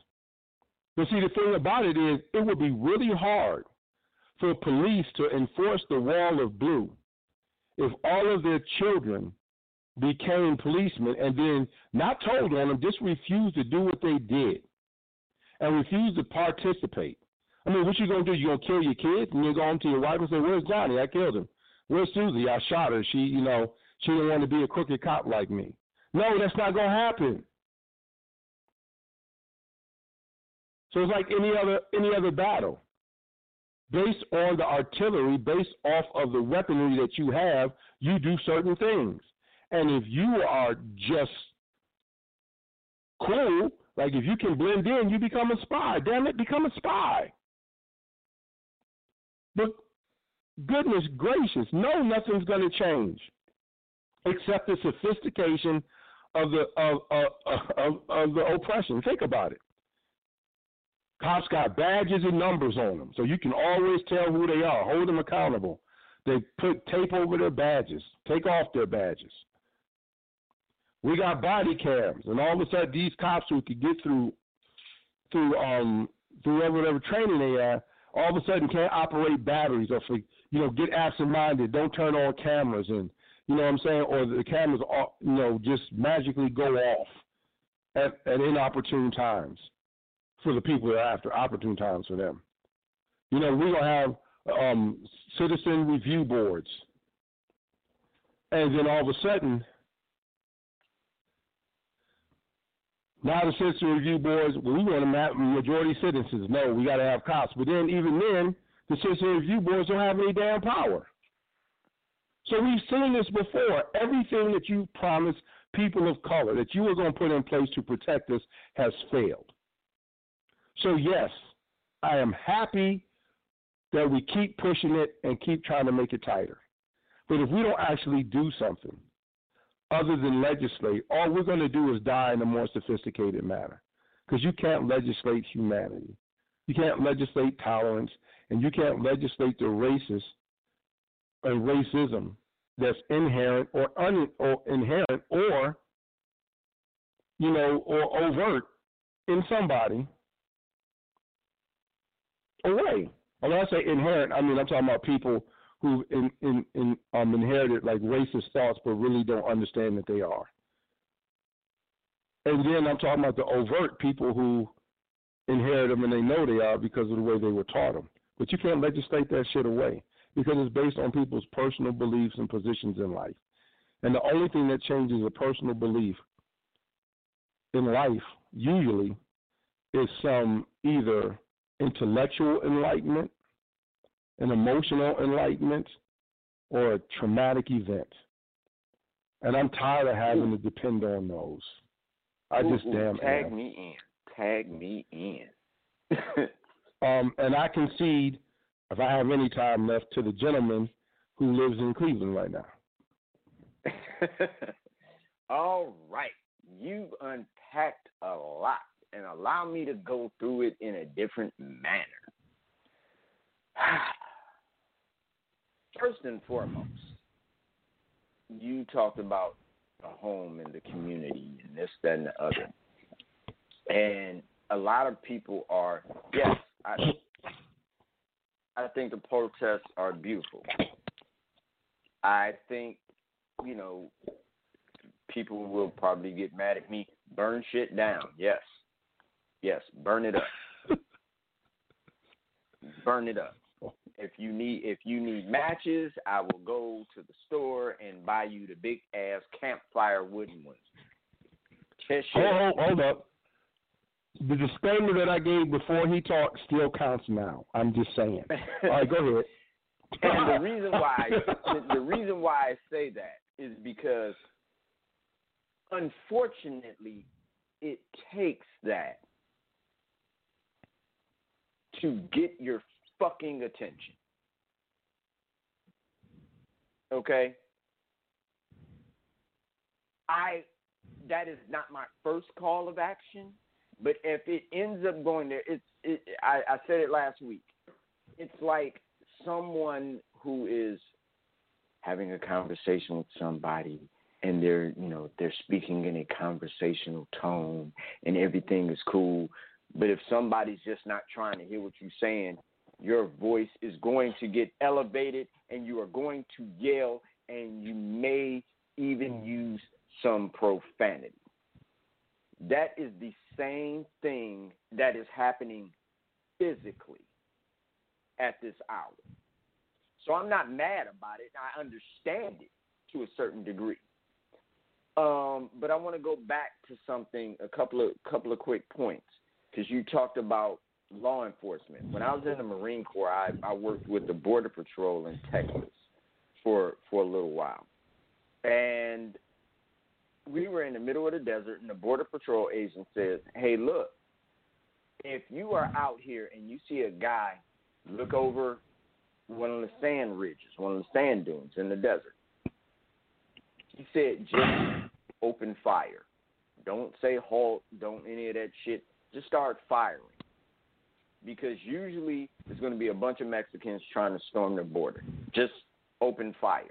But see, the thing about it is, it would be really hard for police to enforce the wall of blue if all of their children became policemen and then not told on them, just refused to do what they did and refused to participate. I mean, what you gonna do? You gonna kill your kids and you go home to your wife and say, "Where's Johnny? I killed him. Where's Susie? I shot her. She, you know, she didn't want to be a crooked cop like me." No, that's not gonna happen. So it's like any other any other battle. Based on the artillery, based off of the weaponry that you have, you do certain things. And if you are just cool, like if you can blend in, you become a spy. Damn it, become a spy. But goodness gracious, no, nothing's going to change except the sophistication of the of, of, of, of the oppression. Think about it. Cops got badges and numbers on them, so you can always tell who they are. Hold them accountable. They put tape over their badges, take off their badges. We got body cams, and all of a sudden these cops who could get through through um through whatever training they have, all of a sudden can't operate batteries or for you know get absent minded, don't turn on cameras, and you know what I'm saying, or the cameras are, you know just magically go off at, at inopportune times for the people that are after opportune times for them. You know, we're gonna have um, citizen review boards, and then all of a sudden, now the citizen review boards, well, we want to have majority citizens. No, we got to have cops. But then, even then, the citizen review boards don't have any damn power. So we've seen this before. Everything that you promised people of color that you were going to put in place to protect us has failed. So, yes, I am happy that we keep pushing it and keep trying to make it tighter. But if we don't actually do something other than legislate, all we're going to do is die in a more sophisticated manner. Because you can't legislate humanity. You can't legislate tolerance, and you can't legislate the racist and racism that's inherent or, un, or inherent or you know or overt in somebody away. When I say inherent, I mean I'm talking about people who in, in, in um, inherited like racist thoughts, but really don't understand that they are. And then I'm talking about the overt people who inherit them and they know they are because of the way they were taught them. But you can't legislate that shit away because it's based on people's personal beliefs and positions in life. And the only thing that changes a personal belief in life, usually, is some either intellectual enlightenment, an emotional enlightenment, or a traumatic event. And I'm tired of having to depend on those. I just ooh, damn tag am. me in. Tag me in. um, and I concede, if I have any time left, to the gentleman who lives in Cleveland right now. All right. You've unpacked a lot and allow me to go through it in a different manner. First and foremost, you talked about a home and the community and this, that, and the other. And a lot of people are, yes, I, I think the protests are beautiful. I think, you know, people will probably get mad at me. Burn shit down, yes. Yes, burn it up. burn it up. If you need if you need matches, I will go to the store and buy you the big ass campfire wooden ones. Hold, hold, hold up. The disclaimer that I gave before he talked still counts now. I'm just saying. All right, go ahead. and the reason why the, the reason why I say that is because unfortunately it takes that to get your fucking attention. Okay? I that is not my first call of action, but if it ends up going there, it's it, I, I said it last week. It's like someone who is having a conversation with somebody and they're you know they're speaking in a conversational tone and everything is cool but if somebody's just not trying to hear what you're saying, your voice is going to get elevated and you are going to yell and you may even use some profanity. That is the same thing that is happening physically at this hour. So I'm not mad about it. I understand it to a certain degree. Um, but I want to go back to something, a couple of couple of quick points because you talked about law enforcement. When I was in the Marine Corps, I, I worked with the Border Patrol in Texas for for a little while, and we were in the middle of the desert, and the Border Patrol agent says, "Hey, look, if you are out here and you see a guy look over one of the sand ridges, one of the sand dunes in the desert," he said, "Just open fire. Don't say halt. Don't any of that shit just start firing. Because usually there's going to be a bunch of Mexicans trying to storm the border. Just open fire.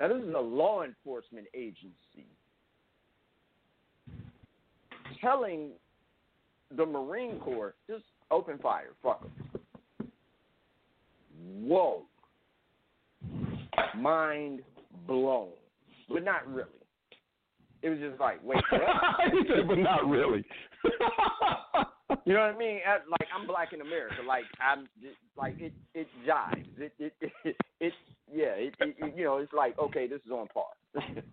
Now, this is a law enforcement agency telling the Marine Corps just open fire, fuck them. Whoa, mind blown, but not really. It was just like, wait, what? but not really. You know what I mean? At- Like I'm black in America. Like I'm just, like it. It jives. It. It. It. it yeah. It, it, You know. It's like okay, this is on par. it,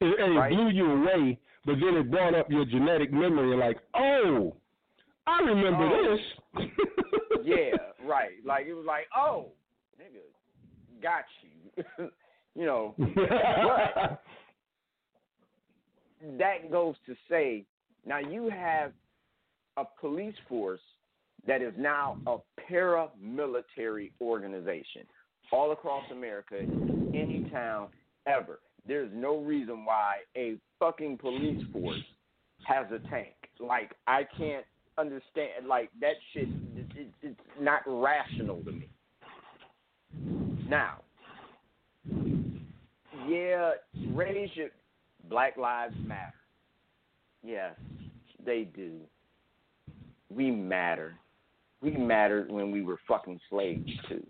it Right. blew you away, but then it brought up your genetic memory, like, oh, I remember Oh. this. yeah. Right. Like it was like, oh, nigga, got you. you know. But That goes to say, now you have a police force that is now a paramilitary organization all across America, any town ever. There's no reason why a fucking police force has a tank. Like I can't understand. Like that shit. It, it, it's not rational to me. Now, yeah, raise your Black Lives Matter. Yes, they do. We matter. We mattered when we were fucking slaves too.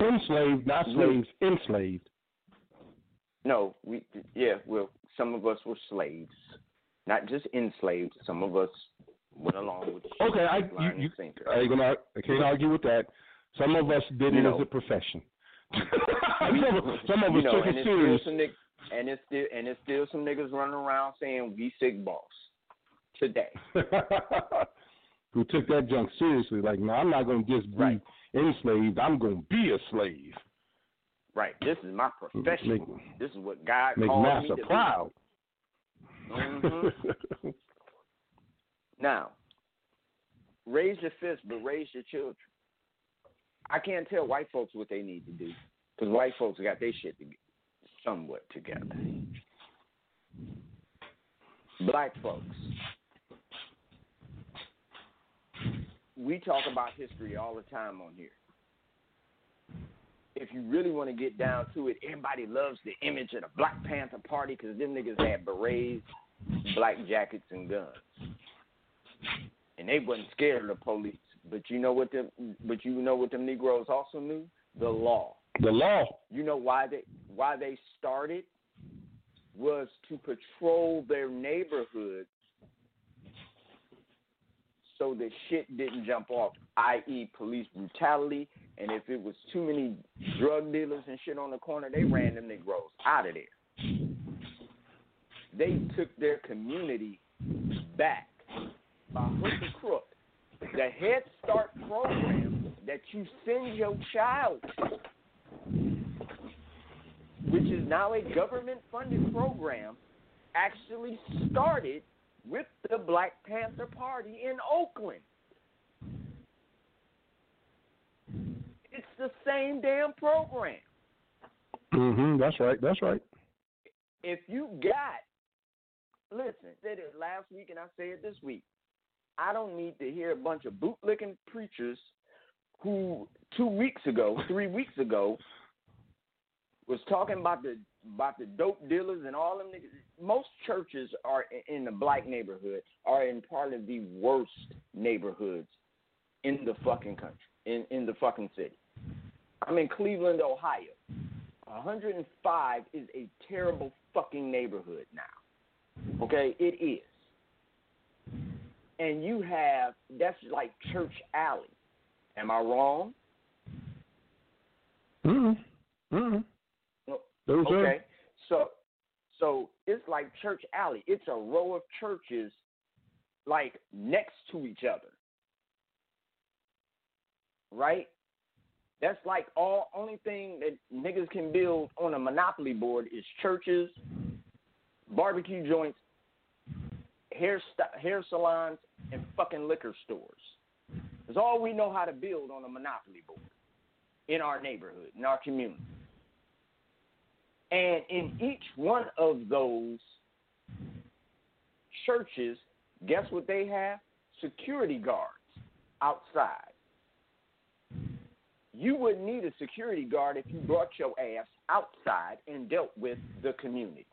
enslaved, not slaves, enslaved. No, we yeah, well, some of us were slaves, not just enslaved. Some of us went along with the Okay, I you, you sinker. I ain't gonna I can't argue with that. Some of us did You it know. as a profession. We- some, of, some of us you know, took it serious. and it's still and it's still some niggas running around saying we sick boss today. Who took that junk seriously? Like, no, I'm not gonna just be Right. enslaved. I'm gonna be a slave. Right. This is my profession. Make, this is what God make called me to be. proud. Mhm. Now, raise your fist, but raise your children. I can't tell white folks what they need to do because white folks got their shit to somewhat together. Black folks, we talk about history all the time on here. If you really want to get down to it, everybody loves the image of the Black Panther Party because them niggas had berets, black jackets, and guns and they wasn't scared of the police. But you know what them but you know what them Negroes also knew? The law. the law. You know why they why they started was to patrol their neighborhood so that shit didn't jump off, i.e. police brutality, and if it was too many drug dealers and shit on the corner, they ran them Negroes out of there. They took their community back by hook or crook. The Head Start program that you send your child which is now a government funded program, actually started with the Black Panther Party in Oakland. It's the same damn program. Mhm. That's right. That's right. if you got listen, I said it last week and I say it this week. I don't need to hear a bunch of bootlicking preachers who two weeks ago, three weeks ago, was talking about the about the dope dealers and all them niggas. Most churches are in the black neighborhood are in part of the worst neighborhoods in the fucking country, in in the fucking city. I'm in Cleveland, Ohio. 105 is a terrible fucking neighborhood now. Okay, it is. And you have that's like Church Alley. Am I wrong? Mhm. Mhm. Okay. So so it's like Church Alley. It's a row of churches like next to each other. Right? That's like all only thing that niggas can build on a monopoly board is churches, barbecue joints, hair st- hair salons, and fucking liquor stores. That's all we know how to build on a monopoly board in our neighborhood, in our community. And in each one of those churches, guess what they have? Security guards outside. You wouldn't need a security guard if you brought your ass outside and dealt with the community.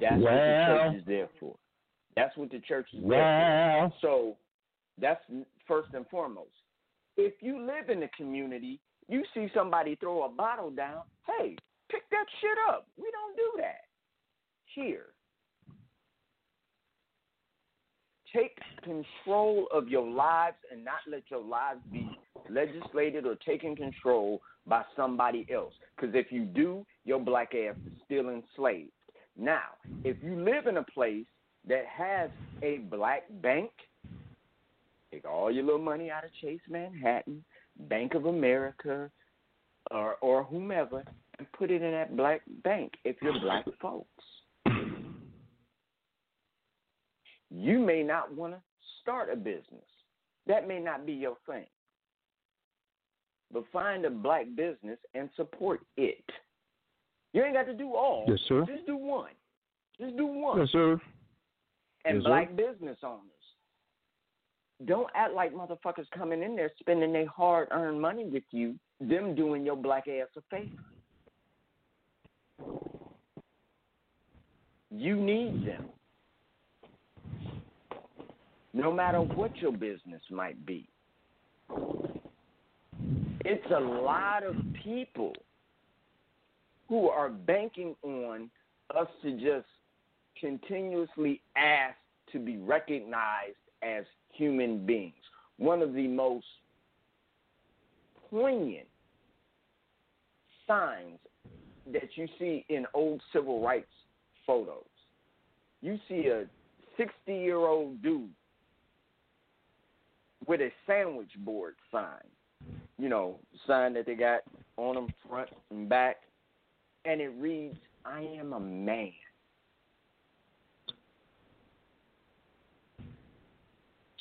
That's well, what the church is there for. That's what the church is well. there for. So that's first and foremost. If you live in the community, you see somebody throw a bottle down, hey, pick that shit up. We don't do that here. Take control of your lives and not let your lives be legislated or taken control by somebody else. Because if you do, your black ass is still enslaved. Now, if you live in a place that has a black bank, take all your little money out of Chase Manhattan, Bank of America, or or whomever, and put it in that black bank if you're black folks. You may not want to start a business. That may not be your thing. But find a black business and support it. You ain't got to do all. Yes, sir. Just do one. Just do one. Yes, sir. And Yes, sir. black business owners. Don't act like motherfuckers coming in there spending their hard earned money with you, them doing your black ass a favor. You need them. No matter what your business might be. It's a lot of people who are banking on us to just continuously ask to be recognized as human beings. One of the most poignant signs that you see in old civil rights photos. You see a 60 year old dude with a sandwich board sign, you know, sign that they got on them front and back, and it reads, I am a man.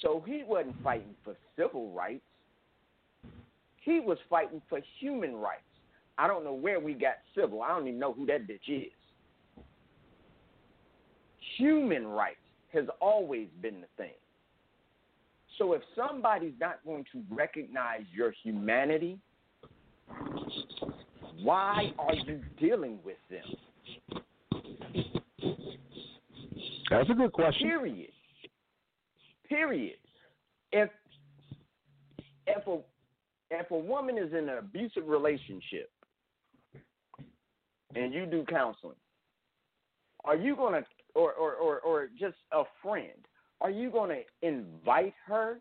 So he wasn't fighting for civil rights. He was fighting for human rights. I don't know where we got civil. I don't even know who that bitch is. Human rights has always been the thing. So if somebody's not going to recognize your humanity, why are you dealing with them? That's a good question. Period. Period. If if a if a woman is in an abusive relationship and you do counseling, are you gonna or or, or, or just a friend, are you gonna invite her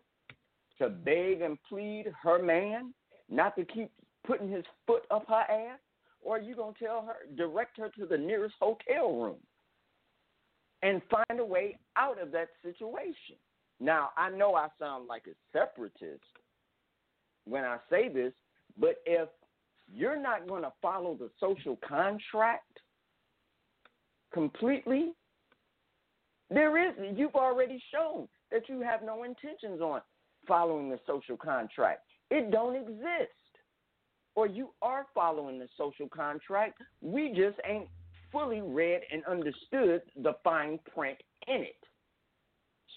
to beg and plead her man not to keep putting his foot up her ass? Or are you gonna tell her direct her to the nearest hotel room and find a way out of that situation? Now, I know I sound like a separatist when I say this, but if you're not going to follow the social contract completely, there is, you've already shown that you have no intentions on following the social contract. It don't exist. Or you are following the social contract. We just ain't fully read and understood the fine print in it.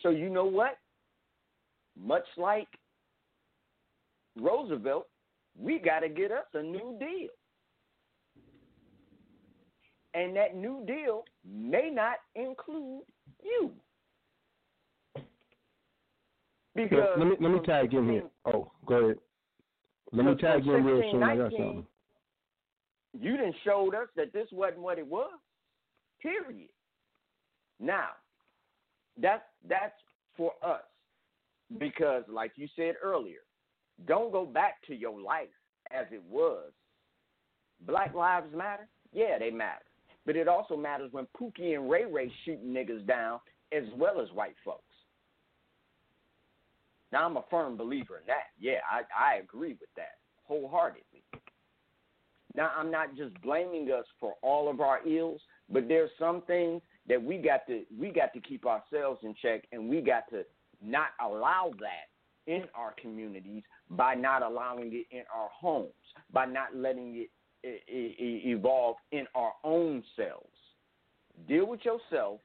So you know what? Much like Roosevelt, we got to get us a new deal. And that new deal may not include you. Because let me let me tag in here. Oh, go ahead. Let me tag in real soon. I got something. you didn't showed us that this wasn't what it was. Period. Now, that's that's for us because, like you said earlier, don't go back to your life as it was. Black lives matter. Yeah, they matter, but it also matters when Pookie and Ray Ray shooting niggas down as well as white folks. Now, I'm a firm believer in that. Yeah, I, I agree with that wholeheartedly. Now, I'm not just blaming us for all of our ills, but there's some things that we got to we got to keep ourselves in check, and we got to not allow that in our communities by not allowing it in our homes, by not letting it evolve in our own selves. Deal with yourself,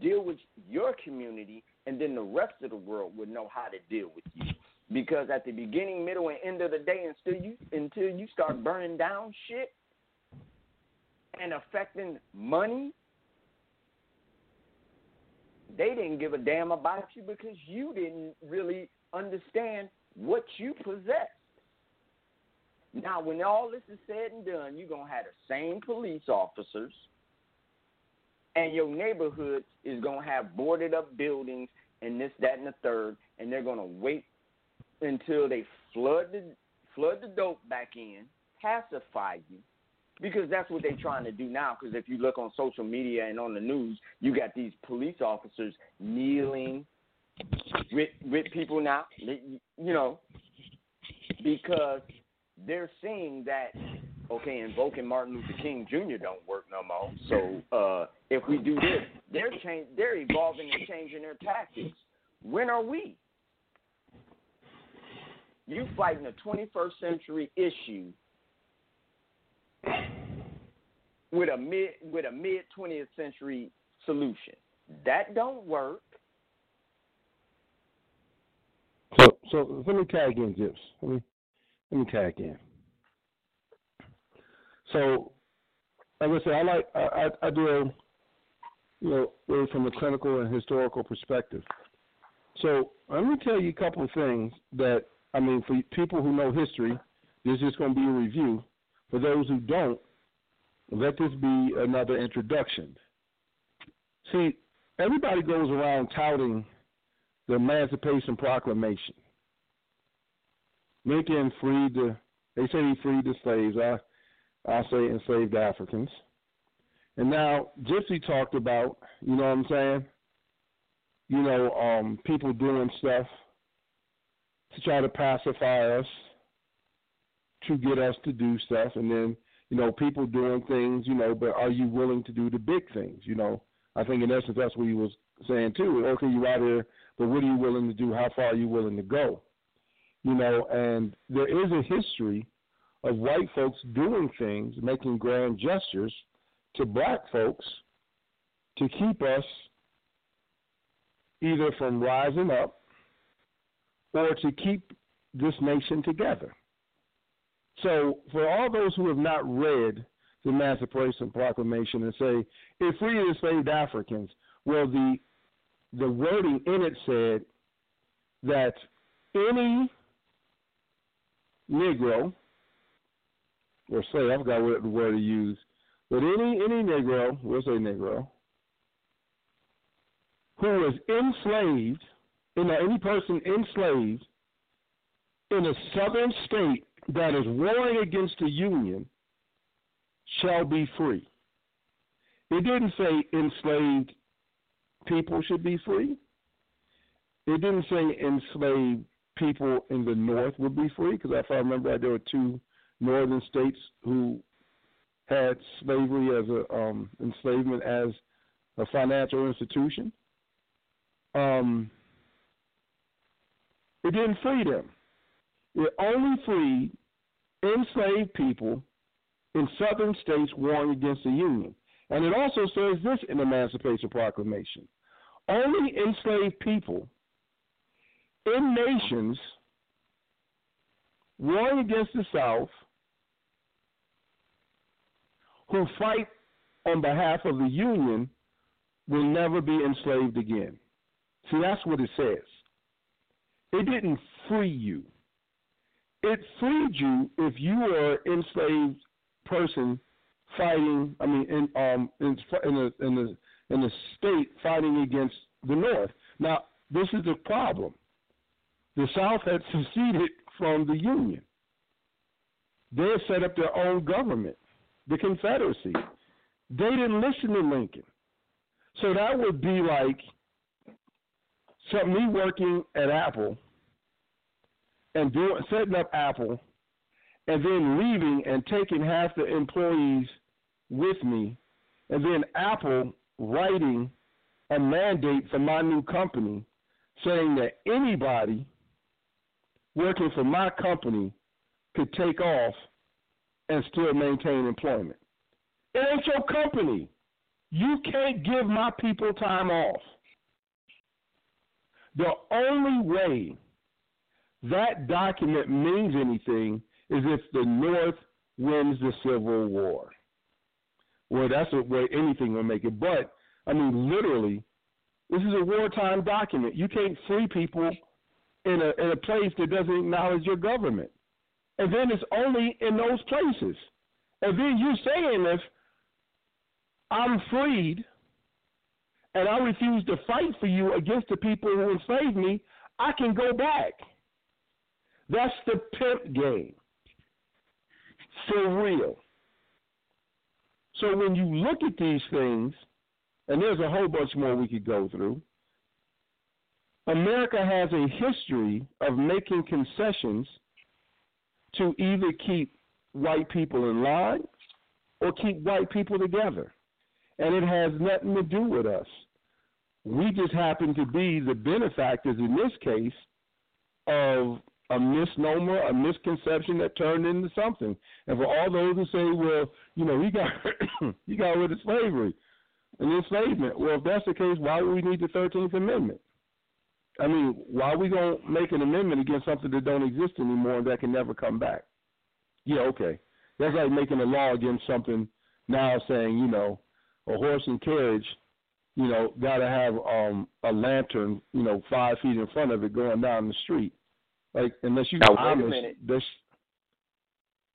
deal with your community, and then the rest of the world will know how to deal with you. Because at the beginning, middle, and end of the day, until you until you start burning down shit and affecting money they didn't give a damn about you because you didn't really understand what you possessed. Now, when all this is said and done, you're going to have the same police officers, and your neighborhood is going to have boarded up buildings and this, that, and the third, and they're going to wait until they flood the, flood the dope back in, pacify you, because that's what they're trying to do now. Because if you look on social media and on the news, you got these police officers kneeling with with people now. You know, because they're seeing that okay, invoking Martin Luther King Jr. don't work no more. So uh, if we do this, they're change, they're evolving and changing their tactics. When are we? You fighting a 21st century issue with a mid with a mid 20th century solution. That don't work. So so let me tag in, Gyps. Let me let me tag in. So, like I said, I like I, I, I do a you know really from a clinical and historical perspective. So let me tell you a couple of things that I mean for people who know history, this is going to be a review. For those who don't, let this be another introduction. See, everybody goes around touting the Emancipation Proclamation. Lincoln freed the, they say he freed the slaves. I, I say enslaved Africans. And now Gypsy talked about, you know what I'm saying? You know, um, people doing stuff to try to pacify us, to get us to do stuff, and then you know, people doing things, you know, but are you willing to do the big things? You know, I think in essence that's what he was saying too. Okay, you're out here, but what are you willing to do? How far are you willing to go? You know, and there is a history of white folks doing things, making grand gestures to black folks to keep us either from rising up or to keep this nation together. So, for all those who have not read the Emancipation Proclamation and say it freed enslaved Africans, well, the the wording in it said that any Negro or slave, I forgot what word he used, but any any Negro, we'll say Negro, who was enslaved, any person enslaved in a southern state that is warring against the Union shall be free. It didn't say enslaved people should be free. It didn't say enslaved people in the North would be free, because if I remember right, there were two northern states who had slavery as a um, enslavement as a financial institution. Um, it didn't free them. It only freed enslaved people in southern states warring against the Union. And it also says this in the Emancipation Proclamation only enslaved people in nations warring against the South who fight on behalf of the Union will never be enslaved again. See, that's what it says. It didn't free you it freed you if you were an enslaved person fighting. I mean, in um in in the in the in the state fighting against the North. Now, this is the problem. The South had seceded from the Union. They set up their own government, the Confederacy. They didn't listen to Lincoln. So that would be like something me working at Apple and doing setting up Apple, and then leaving and taking half the employees with me, and then Apple writing a mandate for my new company saying that anybody working for my company could take off and still maintain employment. It ain't your company. You can't give my people time off. The only way that document means anything is if the North wins the Civil War. Well, that's a way anything will make it. But I mean, literally, This is a wartime document. You can't free people in a in a place that doesn't acknowledge your government. And then it's only in those places. And then you're saying if I'm freed and I refuse to fight for you against the people who enslaved me, I can go back. That's the pimp game. For real. So when you look at these things, and there's a whole bunch more we could go through, America has a history of making concessions to either keep white people in line or keep white people together. And it has nothing to do with us. We just happen to be the benefactors in this case of a misnomer, a misconception that turned into something. And for all those who say, well, you know, he got he got rid of slavery and enslavement. Well, if that's the case, why would we need the Thirteenth Amendment? I mean, why are we gonna make an amendment against something that don't exist anymore and that can never come back? Yeah, okay. That's like making a law against something now saying, you know, a horse and carriage, you know, gotta have um a lantern, you know, five feet in front of it going down the street. Like unless you now, Amish, wait a minute. This,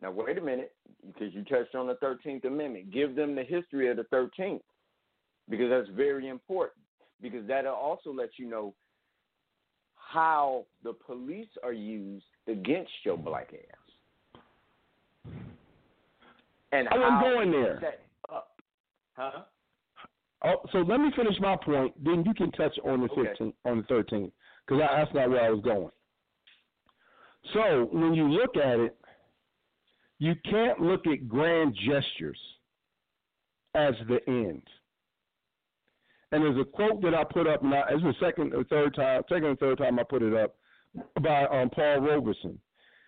now wait a minute, because you touched on the Thirteenth Amendment. Give them the history of the Thirteenth, because that's very important. Because that'll also let you know how the police are used against your black ass, and I'm going there. Huh? Oh, so let me finish my point. Then you can touch on the Okay. 15th, on the 13th, because that's not where I was going. So when you look at it, you can't look at grand gestures as the end. And there's a quote that I put up. Now, it's the second or third time, second or third time I put it up by um, Paul Robeson.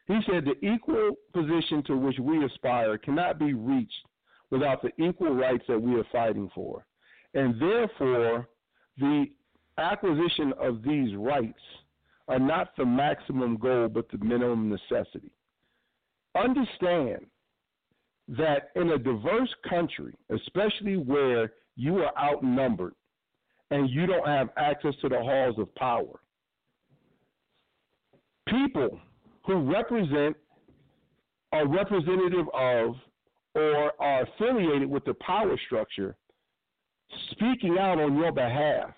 He said the equal position to which we aspire cannot be reached without the equal rights that we are fighting for. And therefore, the acquisition of these rights are not the maximum goal, but the minimum necessity. Understand that in a diverse country, especially where you are outnumbered and you don't have access to the halls of power, people who represent, are representative of, or are affiliated with the power structure speaking out on your behalf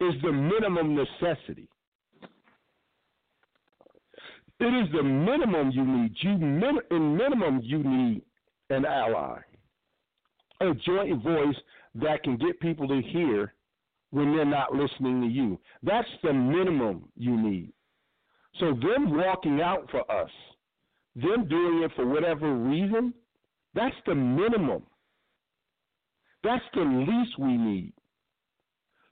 is the minimum necessity. It is the minimum you need. You min- in minimum you need an ally, a joint voice that can get people to hear when they're not listening to you. That's the minimum you need. So them walking out for us, them doing it for whatever reason, that's the minimum. That's the least we need.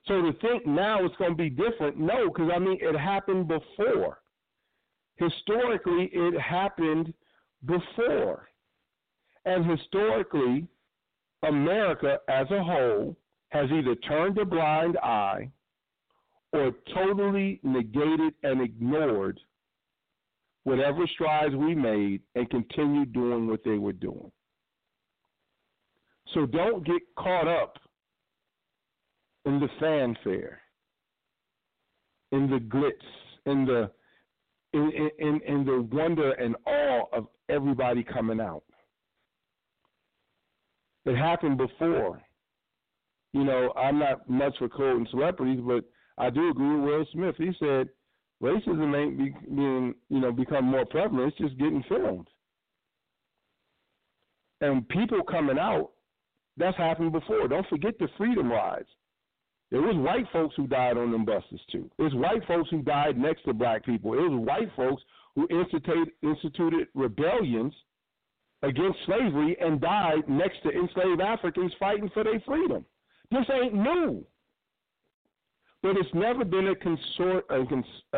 So to think now it's going to be different, no, because I mean it happened before. Historically, it happened before. And historically, America as a whole has either turned a blind eye or totally negated and ignored whatever strides we made and continued doing what they were doing. So don't get caught up in the fanfare, in the glitz, in the in, in, in the wonder and awe of everybody coming out. It happened before. You know, I'm not much for quoting celebrities, but I do agree with Will Smith. He said racism ain't be, being, you know, become more prevalent. It's just getting filmed. And people coming out, that's happened before. Don't forget the freedom rides. There was white folks who died on them buses too. It was white folks who died next to black people. It was white folks who instituted, instituted rebellions against slavery and died next to enslaved Africans fighting for their freedom. This ain't new. But it's never been a, consort, a,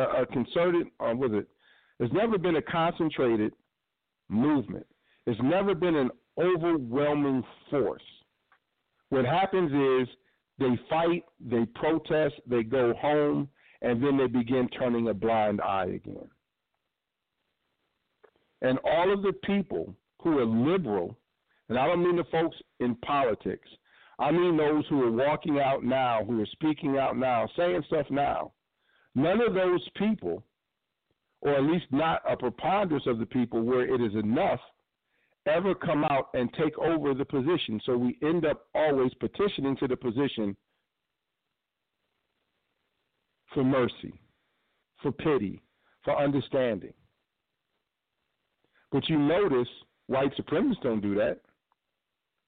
a concerted, uh, or was it? It's never been a concentrated movement. It's never been an overwhelming force. What happens is they fight, they protest, they go home, and then they begin turning a blind eye again. And all of the people who are liberal, and I don't mean the folks in politics, I mean those who are walking out now, who are speaking out now, saying stuff now. None of those people, or at least not a preponderance of the people where it is enough, ever come out and take over the position. So we end up always petitioning to the position for mercy, for pity, for understanding. But you notice white supremacists don't do that.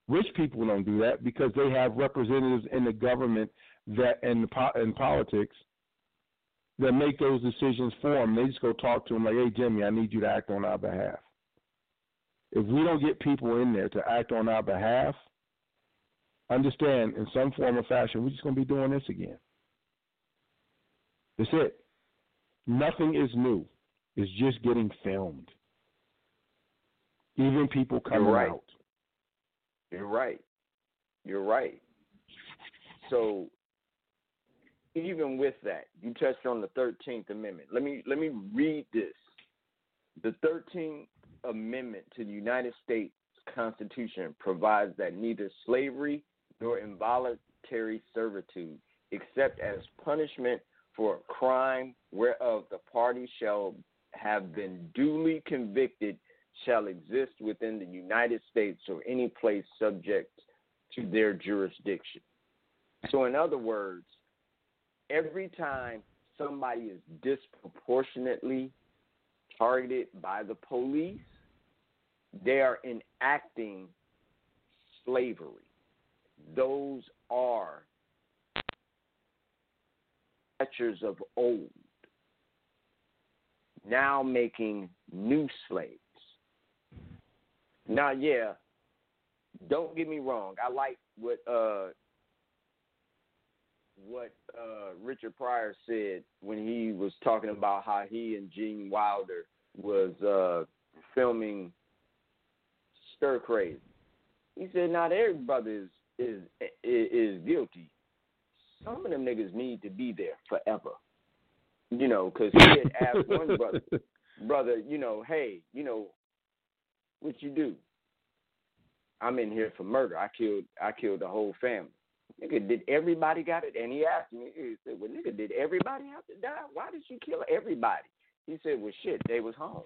Rich people don't do that because they have representatives in the government that and in politics that make those decisions for them. They just go talk to them like, "Hey, Jimmy, I need you to act on our behalf." If we don't get people in there to act on our behalf, understand in some form or fashion, we're just going to be doing this again. That's it. Nothing is new. It's just getting filmed. Even people coming You're right. out. You're right. You're right. So even with that, you touched on the Thirteenth Amendment. Let me let me read this. The Thirteenth Amendment to the United States Constitution provides that neither slavery nor involuntary servitude, except as punishment for a crime whereof the party shall have been duly convicted, shall exist within the United States or any place subject to their jurisdiction. So, in other words, every time somebody is disproportionately targeted by the police, they are enacting slavery. Those are catchers of old now making new slaves. Now, yeah, don't get me wrong. I like what uh, what uh, Richard Pryor said when he was talking about how he and Gene Wilder was uh, filming Stir Crazy. He said not everybody is is is, is guilty. Some of them niggas need to be there forever. You know, because he had asked one brother, brother, you know, hey, you know, what you do? I'm in here for murder. I killed I killed the whole family. Nigga, did everybody got it? And he asked me, he said, Well nigga, did everybody have to die? Why did you kill everybody? He said, Well shit, they was home.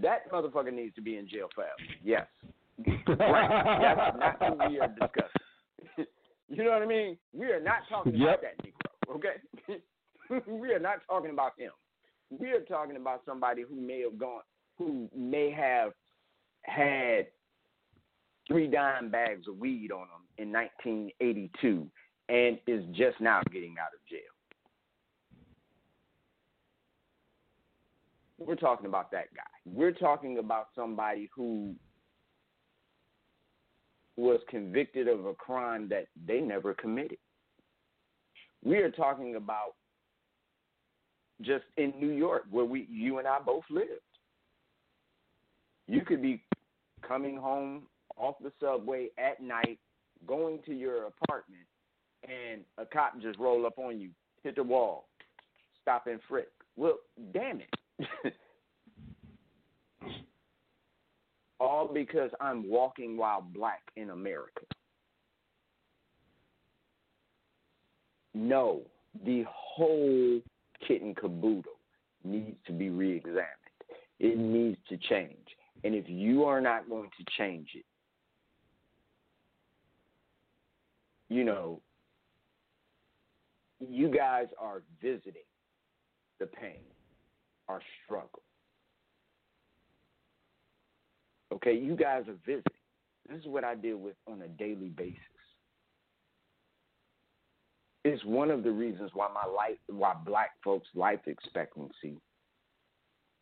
That motherfucker needs to be in jail forever. Yes. right. That's not who we are discussing. you know what I mean? We are not talking Yep. about that Negro, okay? we are not talking about him. We are talking about somebody who may have gone who may have had three dime bags of weed on them in 1982 and is just now getting out of jail. We're talking about that guy. We're talking about somebody who was convicted of a crime that they never committed. We are talking about just in New York where we you and I both lived. You could be coming home off the subway at night, going to your apartment, and a cop just roll up on you, hit the wall, stop and frisk. Well, damn it. All because I'm walking while black in America. No, the whole kit and caboodle needs to be re examined. It needs to change. And if you are not going to change it, you know, you guys are visiting the pain, our struggle. Okay, you guys are visiting. This is what I deal with on a daily basis. It's one of the reasons why my life, why black folks' life expectancy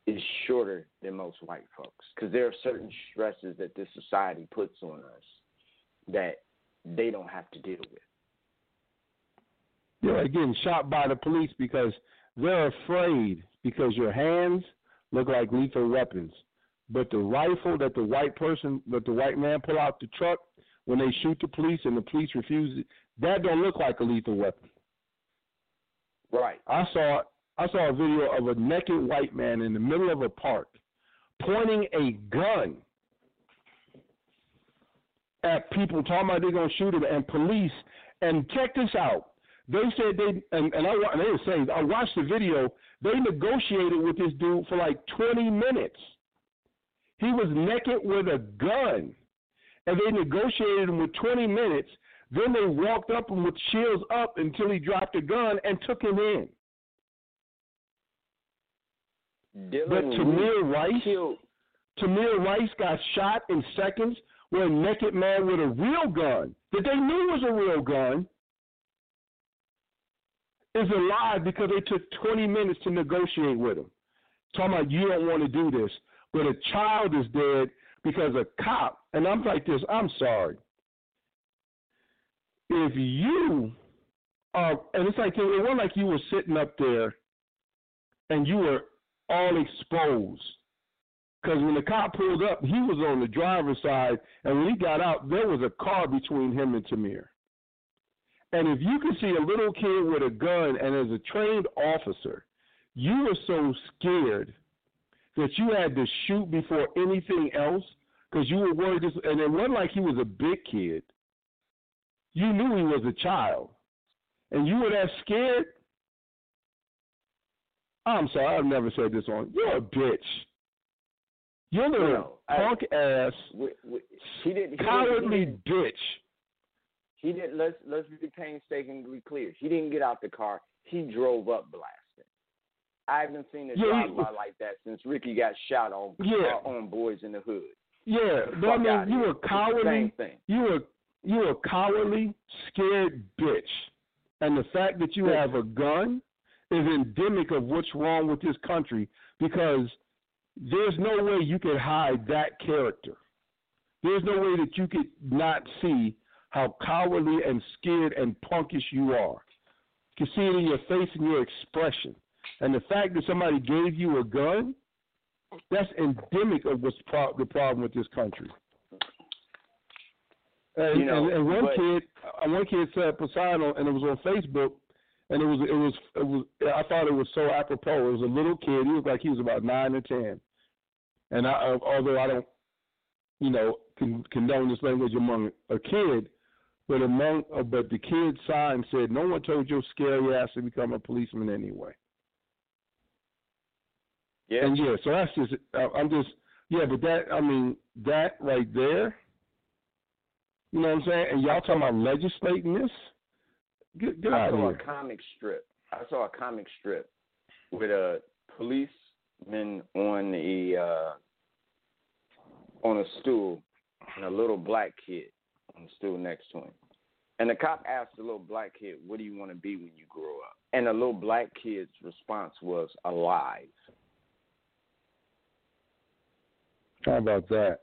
is shorter than most white folks, because there are certain stresses that this society puts on us that they don't have to deal with. You're getting shot by the police because they're afraid because your hands look like lethal weapons. But the rifle that the white person, that the white man pull out the truck when they shoot the police and the police refuse it, that don't look like a lethal weapon. Right. I saw I saw a video of a naked white man in the middle of a park pointing a gun at people talking about they're gonna shoot him and police. And check this out. They said they and, and I and they were saying I watched the video. They negotiated with this dude for like 20 minutes. He was naked with a gun, and they negotiated him with 20 minutes. Then they walked up him with shields up until he dropped the gun and took him in. Dylan But Tamir Rice, killed. Tamir Rice got shot in seconds with a naked man with a real gun that they knew was a real gun is alive because they took 20 minutes to negotiate with him. Talking about you don't want to do this, but a child is dead because a cop, and I'm like this, I'm sorry. If you are, and it's like, it wasn't like you were sitting up there and you were all exposed. Because when the cop pulled up, he was on the driver's side, and when he got out, there was a car between him and Tamir. And if you can see a little kid with a gun, and as a trained officer, you were so scared that you had to shoot before anything else because you were worried. This, and it wasn't like he was a big kid. You knew he was a child, and you were that scared. I'm sorry, I've never said this on. You're a bitch. You're a little No, punk ass, We, we, he didn't. He cowardly didn't, bitch. He didn't. Let's let's be painstakingly clear. He didn't get out the car. He drove up blasting. I haven't seen a Yeah, drive by like that since Ricky got shot on Yeah. uh, on Boyz n the Hood. Yeah, but I mean, you were cowardly. You were you were a cowardly, scared bitch, and the fact that you have a gun is endemic of what's wrong with this country because there's no way you could hide that character. There's no way that you could not see how cowardly and scared and punkish you are. You can see it in your face and your expression. And the fact that somebody gave you a gun, that's endemic of what's pro- the problem with this country. And, You know, and, and one but- kid, uh, one kid set up a sign on, and it was on Facebook, and it was, it was, it was. I thought it was so apropos. It was a little kid. He was like he was about nine or ten, and I, although I don't, you know, con- condone this language among a kid, but among, uh, but the kid's sign said, "No one told your scary ass to become a policeman anyway." Yeah. And yeah, so that's just uh, I'm just yeah, but that I mean that right there, you know what I'm saying? And y'all talking about legislating this? Get get I out saw here. a comic strip. I saw a comic strip with a policeman on the uh, on a stool and a little black kid on the stool next to him. And the cop asked the little black kid, "What do you want to be when you grow up?" And the little black kid's response was, "Alive." How about that?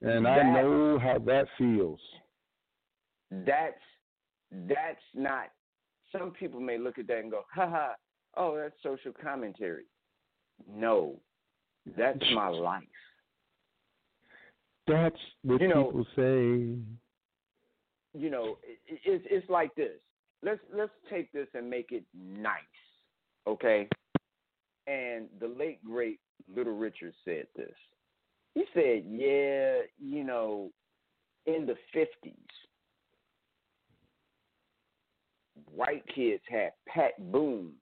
And I know how that feels. That's that's not. Some people may look at that and go, "Ha ha! Oh, that's social commentary." No, that's my life. That's what You know- people say. you know, it, it's it's like this. Let's let's take this and make it nice, okay? And the late great Little Richard said this. He said, "Yeah, you know, in the fifties, white kids had Pat Boone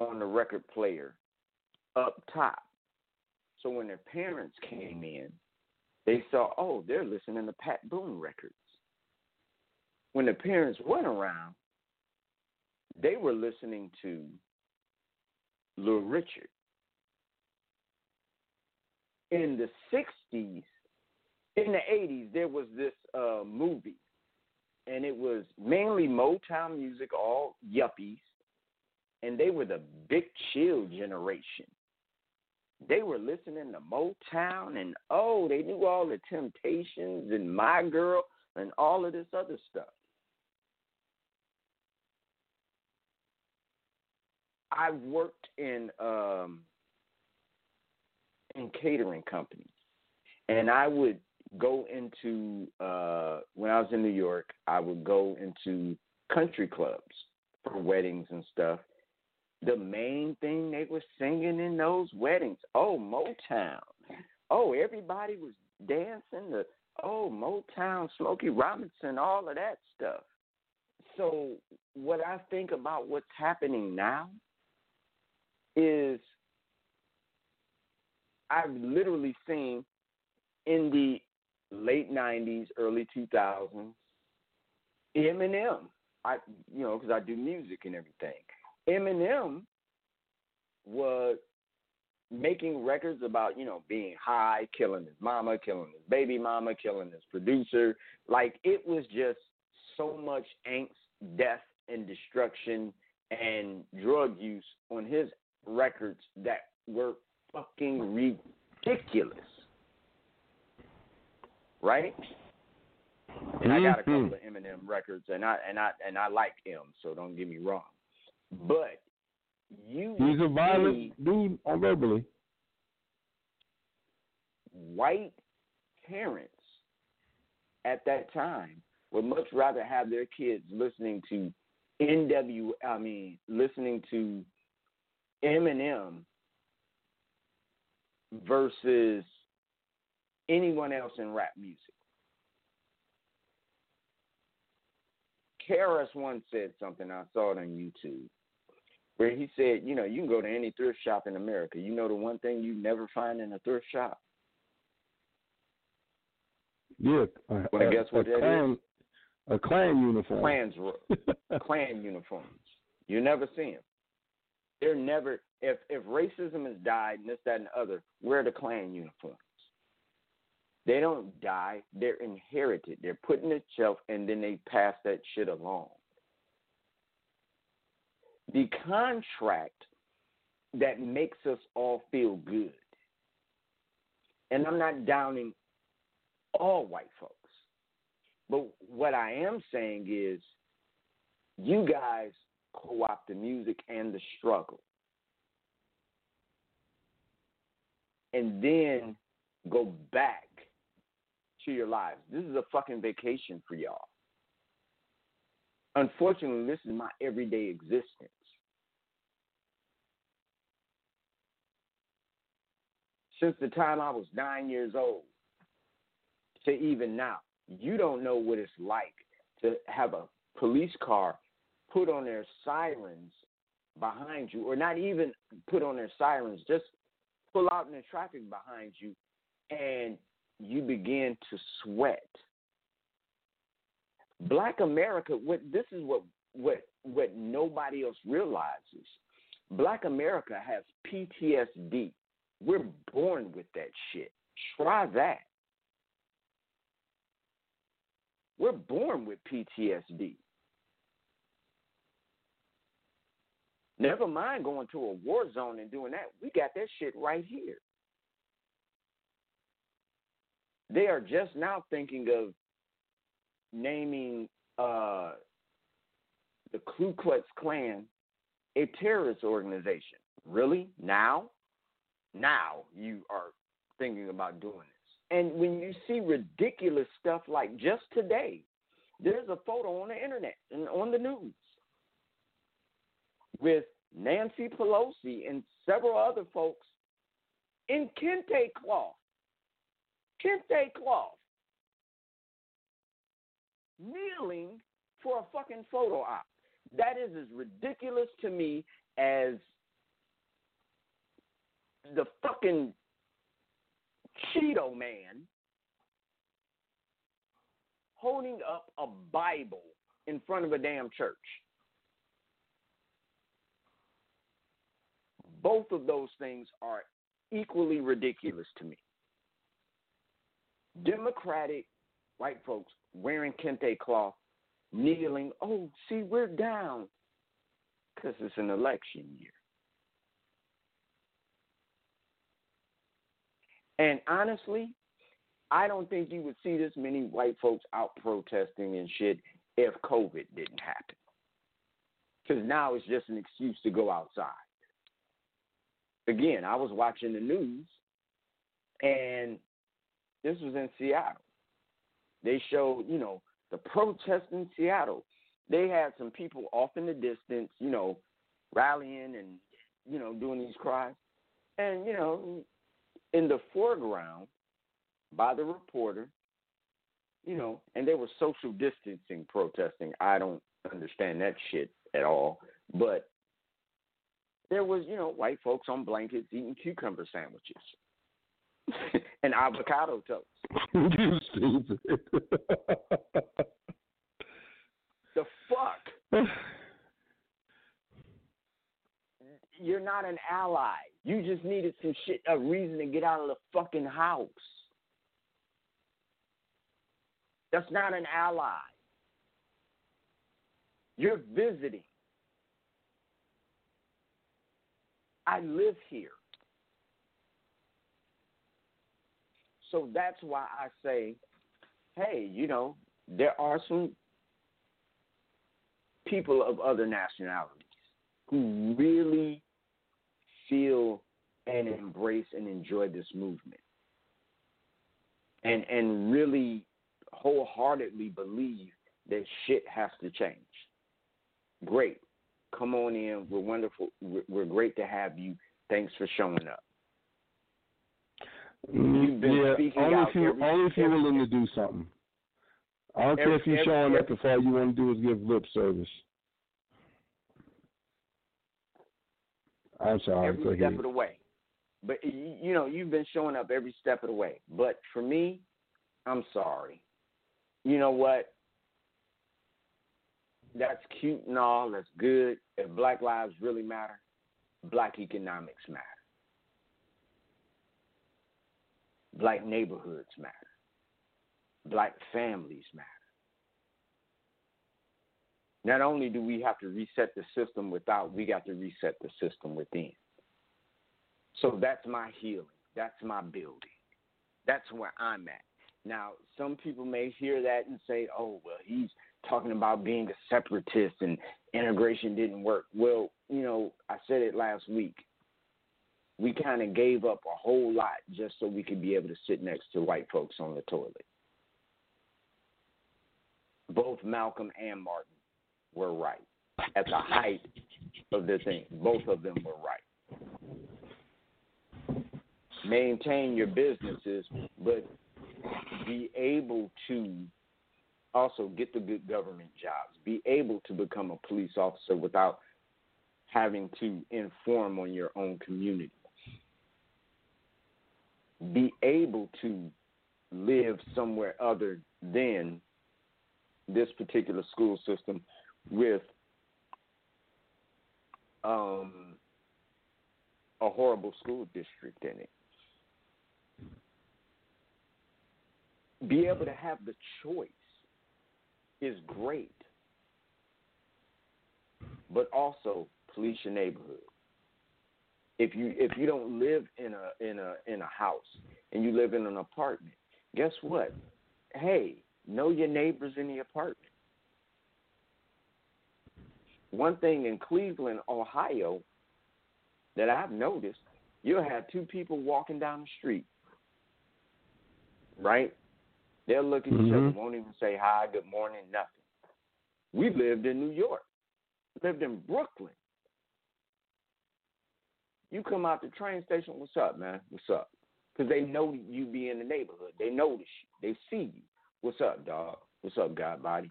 on the record player up top. So when their parents came in, they saw, oh, they're listening to Pat Boone records." when the parents weren't around, they were listening to Little Richard. In the 60s, in the 80s, there was this uh, movie, and it was mainly Motown music, all yuppies, and they were the big chill generation. They were listening to Motown, and oh, they knew all the Temptations and My Girl and all of this other stuff. I've worked in um, in catering companies, and I would go into uh, when I was in New York. I would go into country clubs for weddings and stuff. The main thing they were singing in those weddings, oh Motown, oh, everybody was dancing the oh Motown, Smokey Robinson, all of that stuff. So what I think about what's happening now is I've literally seen in the late '90s, early 2000s, Eminem. I, you know, because I do music and everything. Eminem was making records about, you know, being high, killing his mama, killing his baby mama, killing his producer. Like it was just so much angst, death, and destruction and drug use on his records that were fucking ridiculous. Right? And I got a couple Mhm. of Eminem records and I and I and I like him, so don't get me wrong. But you He's a violent dude on verbally. white parents at that time would much rather have their kids listening to NW I mean listening to Eminem versus anyone else in rap music. KRS One said something, I saw it on YouTube, where he said, you know, you can go to any thrift shop in America. You know the one thing you never find in a thrift shop? Yeah. Well, a- guess what a that Klan, A Klan uniform. Klans, Klan uniforms. You never see them. They're never. If if racism has died and this, that, and the other, wear the Klan uniforms. They don't die. They're inherited. They're put in the shelf, and then they pass that shit along. The contract that makes us all feel good, and I'm not downing all white folks. But what I am saying is, you guys co opt the music and the struggle. And then go back to your lives. This is a fucking vacation for y'all. Unfortunately, this is my everyday existence. Since the time I was nine years old to even now, you don't know what it's like to have a police car put on their sirens behind you, or not even put on their sirens, just pull out in the traffic behind you, and you begin to sweat. Black America, what this is what what what nobody else realizes. Black America has PTSD. We're born with that shit. Try that. We're born with PTSD. Never mind going to a war zone and doing that. We got that shit right here. They are just now thinking of naming uh, the Ku Klux Klan a terrorist organization. Really? Now? Now you are thinking about doing this. And when you see ridiculous stuff like just today, there's a photo on the internet and on the news with Nancy Pelosi and several other folks in kente cloth. Kente cloth. Kneeling for a fucking photo op. That is as ridiculous to me as the fucking Cheeto man holding up a Bible in front of a damn church. Both of those things are equally ridiculous to me. Democratic white folks wearing kente cloth, kneeling, oh, see, we're down because it's an election year. And honestly, I don't think you would see this many white folks out protesting and shit if COVID didn't happen. Because now it's just an excuse to go outside. Again, I was watching the news, and this was in Seattle. They showed, you know, the protest in Seattle. They had some people off in the distance, you know, rallying and, you know, doing these cries. And, you know, in the foreground by the reporter, you know, and they were social distancing protesting. I don't understand that shit at all. But there was, you know, white folks on blankets eating cucumber sandwiches and avocado toast. you stupid. the fuck? You're not an ally. You just needed some shit, a reason to get out of the fucking house. That's not an ally. You're visiting. I live here. So that's why I say, hey, you know, there are some people of other nationalities who really feel and embrace and enjoy this movement and and really wholeheartedly believe that shit has to change. Great. Come on in. We're wonderful. We're great to have you. Thanks for showing up. Mm, you've been yeah, speaking only out if you every- only if you're willing to do something. I don't care if you're every- showing up if all you want to do is give lip service. I'm sorry. every step of the way. But you know, you've been showing up every step of the way. But for me, I'm sorry. You know what? That's cute and all. That's good. If Black lives really matter, Black economics matter. Black neighborhoods matter. Black families matter. Not only do we have to reset the system without, we got to reset the system within. So that's my healing. That's my building. That's where I'm at. Now, some people may hear that and say, oh, well, he's talking about being a separatist and integration didn't work. Well, you know, I said it last week. We kind of gave up a whole lot just so we could be able to sit next to white folks on the toilet. Both Malcolm and Martin were right at the height of the thing. Both of them were right. Maintain your businesses, but be able to also get the good government jobs. Be able to become a police officer without having to inform on your own community. Be able to live somewhere other than this particular school system with um, a horrible school district in it. Be able to have the choice is great, but also police your neighborhood. If you if you don't live in a in a in a house and you live in an apartment, guess what? Hey, know your neighbors in the apartment. One thing in Cleveland, Ohio, that I've noticed, you'll have two people walking down the street, right? They'll look at each mm-hmm. other, won't even say hi, good morning, nothing. We lived in New York, lived in Brooklyn. You come out the train station, what's up, man? What's up? Because they know you be in the neighborhood. They notice you. They see you. What's up, dog? What's up, God body?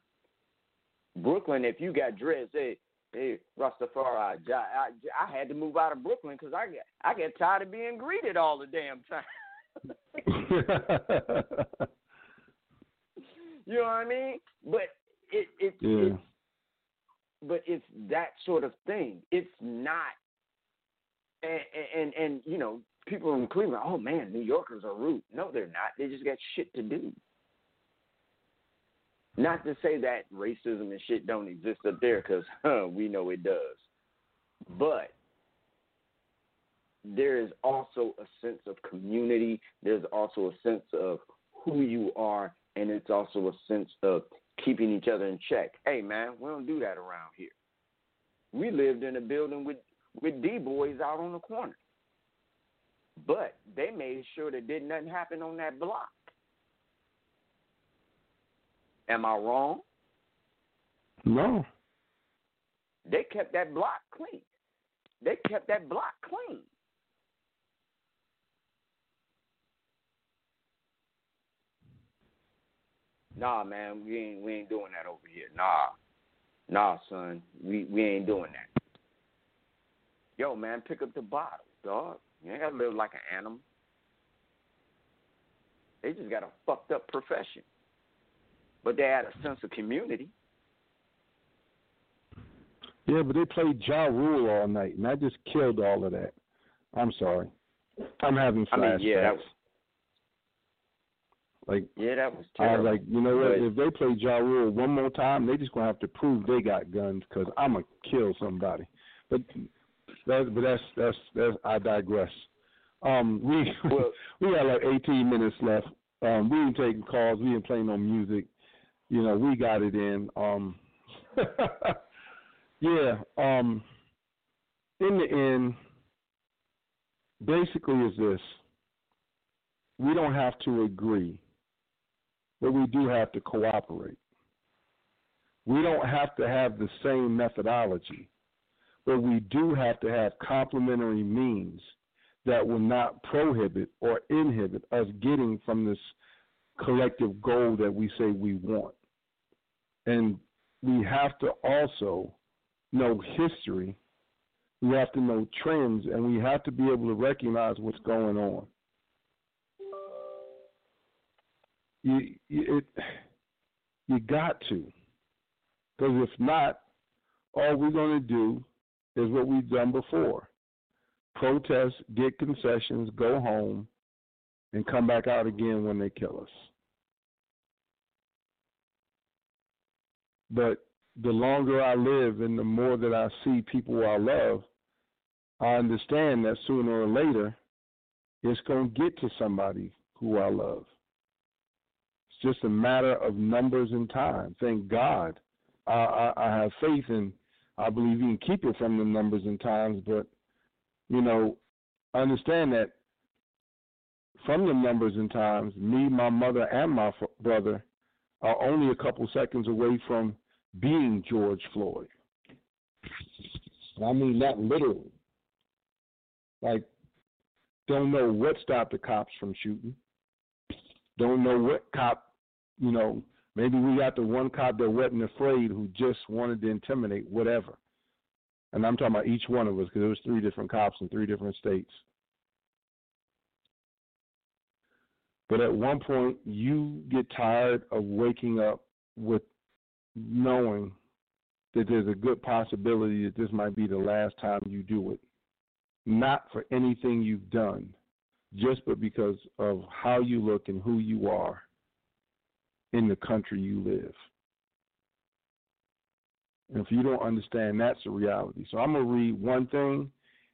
Brooklyn, if you got dreads, hey, hey, Rastafari, I, I, I had to move out of Brooklyn because I get I get tired of being greeted all the damn time. you know what I mean? But it it Yeah. it's but it's that sort of thing. It's not and, and you know people in Cleveland, oh man, New Yorkers are rude. No, they're not. They just got shit to do. Not to say that racism and shit don't exist up there, because huh, we know it does. But there is also a sense of community. There's also a sense of who you are, and it's also a sense of keeping each other in check. Hey, man, we don't do that around here. We lived in a building with with D boys out on the corner. But they made sure that did nothing happen on that block. Am I wrong? No. They kept that block clean. They kept that block clean. Nah, man, we ain't we ain't doing that over here. Nah. Nah, son. We we ain't doing that. Yo, man, pick up the bottle, dog. You ain't gotta live like an animal. They just got a fucked up profession, but they had a sense of community. Yeah, but they played Ja Rule all night, and that just killed all of that. I'm sorry. I'm having flashbacks. I mean, yeah, that was, like yeah, that was I was like, you know what? If they play Ja Rule one more time, they just gonna have to prove they got guns because I'm gonna kill somebody. But that, but that's that's that's I digress. Um, we Well- we got like 18 minutes left. Um, we ain't taking calls. We ain't playing no music. You know, we got it in. Um, yeah. Um, in the end, basically, is this: we don't have to agree, but we do have to cooperate. We don't have to have the same methodology, but we do have to have complementary means that will not prohibit or inhibit us getting from this collective goal that we say we want. And we have to also know history, we have to know trends, and we have to be able to recognize what's going on. You, you, it, you got to. Because if not, all we're going to do is what we've done before protest, get concessions, go home, and come back out again when they kill us. But the longer I live and the more that I see people I love, I understand that sooner or later it's going to get to somebody who I love. It's just a matter of numbers and time. Thank God. I, I, I have faith in, I believe you can keep it from the numbers and times, but, you know, understand that from the numbers and times, me, my mother, and my f- brother are only a couple seconds away from being George Floyd. I mean that literally. Like, don't know what stopped the cops from shooting. Don't know what cop, you know, maybe we got the one cop that wasn't afraid who just wanted to intimidate, whatever. And I'm talking about each one of us because there was three different cops in three different states. But at one point, you get tired of waking up with knowing that there's a good possibility that this might be the last time you do it. Not for anything you've done, just but because of how you look and who you are in the country you live. And if you don't understand, that's the reality. So I'm going to read one thing,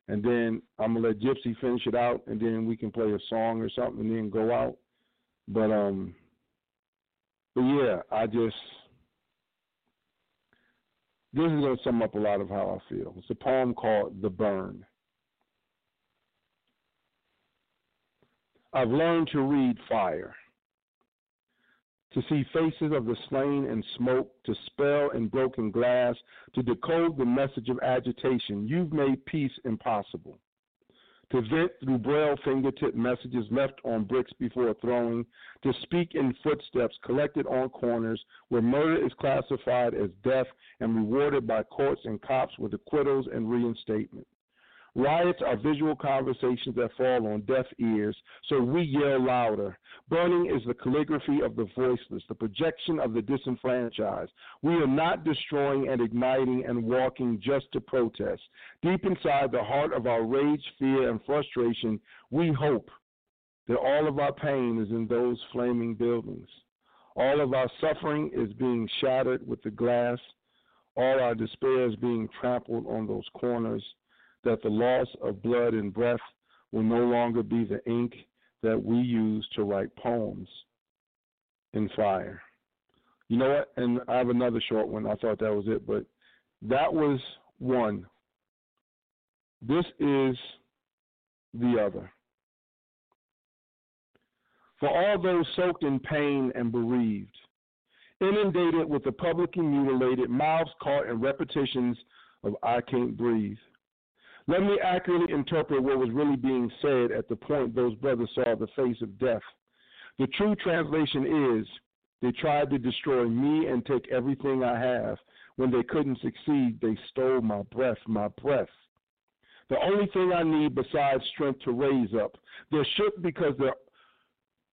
and then I'm going to let Gypsy finish it out, and then we can play a song or something and then go out. But, um, but yeah, I just, this is going to sum up a lot of how I feel. It's a poem called The Burn. I've learned to read fire, to see faces of the slain in smoke, to spell in broken glass, to decode the message of agitation. You've made peace impossible. To vent through braille fingertip messages left on bricks before throwing, to speak in footsteps collected on corners where murder is classified as death and rewarded by courts and cops with acquittals and reinstatement. Riots are visual conversations that fall on deaf ears, so we yell louder. Burning is the calligraphy of the voiceless, the projection of the disenfranchised. We are not destroying and igniting and walking just to protest. Deep inside the heart of our rage, fear, and frustration, we hope that all of our pain is in those flaming buildings. All of our suffering is being shattered with the glass. All our despair is being trampled on those corners that the loss of blood and breath will no longer be the ink that we use to write poems in fire. You know what? And I have another short one. I thought that was it, but that was one. This is the other. For all those soaked in pain and bereaved, inundated with the publicly mutilated, mouths caught in repetitions of I can't breathe. Let me accurately interpret what was really being said at the point those brothers saw the face of death. The true translation is They tried to destroy me and take everything I have. When they couldn't succeed, they stole my breath, my breath. The only thing I need besides strength to raise up. They're shook because the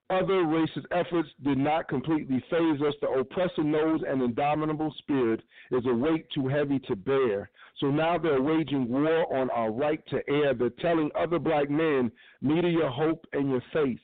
other racist efforts did not completely faze us. The oppressor knows an indomitable spirit is a weight too heavy to bear. So now they're waging war on our right to air. They're telling other black men, media your hope and your faith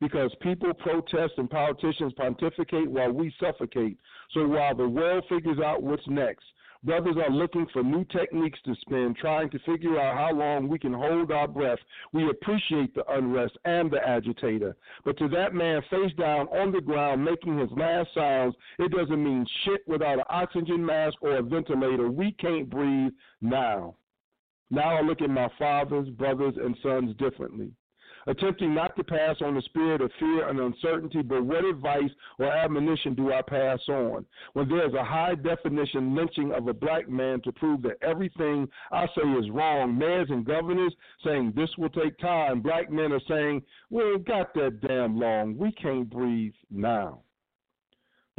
because people protest and politicians pontificate while we suffocate. So while the world figures out what's next, brothers are looking for new techniques to spend, trying to figure out how long we can hold our breath. We appreciate the unrest and the agitator. But to that man face down on the ground making his last sounds, it doesn't mean shit without an oxygen mask or a ventilator. We can't breathe now. Now I look at my fathers, brothers, and sons differently attempting not to pass on the spirit of fear and uncertainty, but what advice or admonition do I pass on? When there's a high definition lynching of a black man to prove that everything I say is wrong, mayors and governors saying this will take time, black men are saying, we ain't got that damn long. We can't breathe now.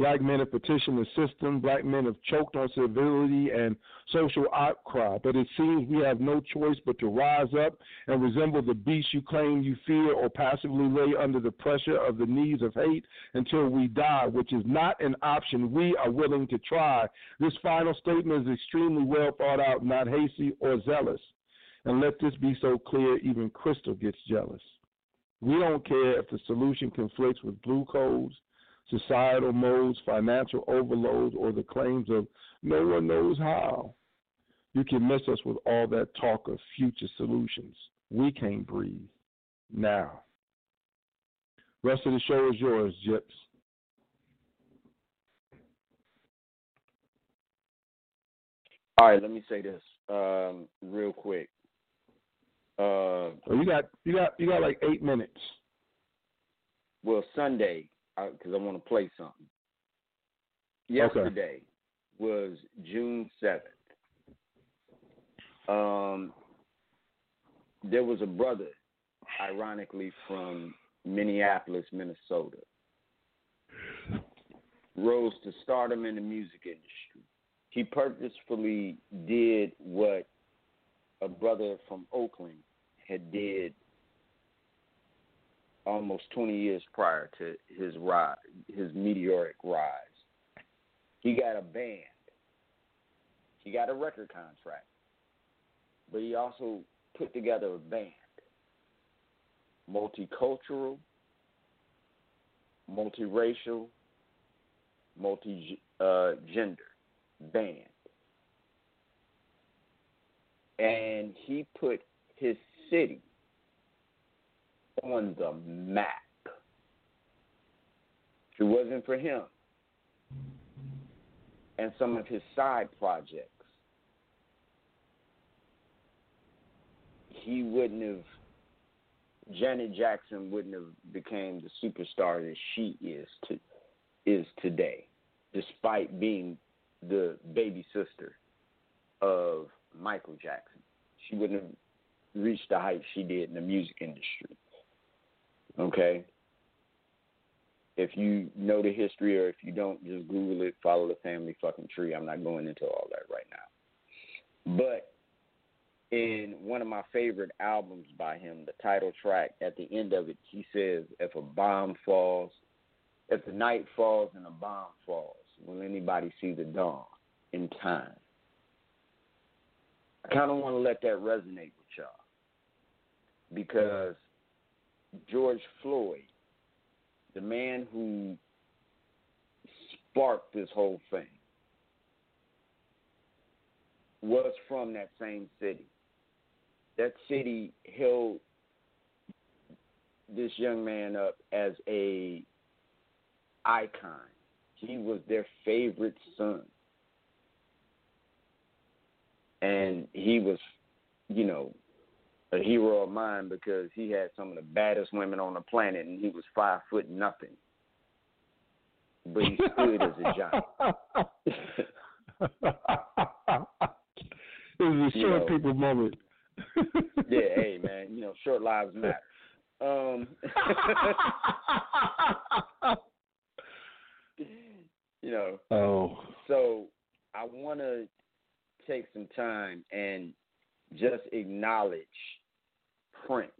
Black men have petitioned the system. Black men have choked on civility and social outcry. But it seems we have no choice but to rise up and resemble the beast you claim you fear or passively lay under the pressure of the needs of hate until we die, which is not an option we are willing to try. This final statement is extremely well thought out, not hasty or zealous. And let this be so clear, even Crystal gets jealous. We don't care if the solution conflicts with blue codes societal modes, financial overloads, or the claims of no one knows how. You can miss us with all that talk of future solutions. We can't breathe now. Rest of the show is yours, Gyps. All right, let me say this um, real quick. Uh, you got you got you got like eight minutes. Well, Sunday because I, I want to play something. Yesterday okay. was June seventh. Um, there was a brother, ironically from Minneapolis, Minnesota, rose to stardom in the music industry. He purposefully did what a brother from Oakland had did almost 20 years prior to his rise, his meteoric rise. He got a band. He got a record contract. But he also put together a band. Multicultural, multiracial, multi uh, gender band. And he put his city on the map. If it wasn't for him and some of his side projects, he wouldn't have Janet Jackson wouldn't have became the superstar that she is to is today, despite being the baby sister of Michael Jackson. She wouldn't have reached the height she did in the music industry. Okay? If you know the history or if you don't, just Google it, follow the family fucking tree. I'm not going into all that right now. But in one of my favorite albums by him, the title track, at the end of it, he says, If a bomb falls, if the night falls and a bomb falls, will anybody see the dawn in time? I kind of want to let that resonate with y'all because George Floyd, the man who sparked this whole thing, was from that same city. That city held this young man up as a icon. He was their favorite son. And he was, you know, a hero of mine because he had some of the baddest women on the planet, and he was five foot nothing, but he stood as a giant. it was a short people moment. yeah, hey man, you know, short lives matter. Um, you know. Oh. So I want to take some time and just acknowledge Prince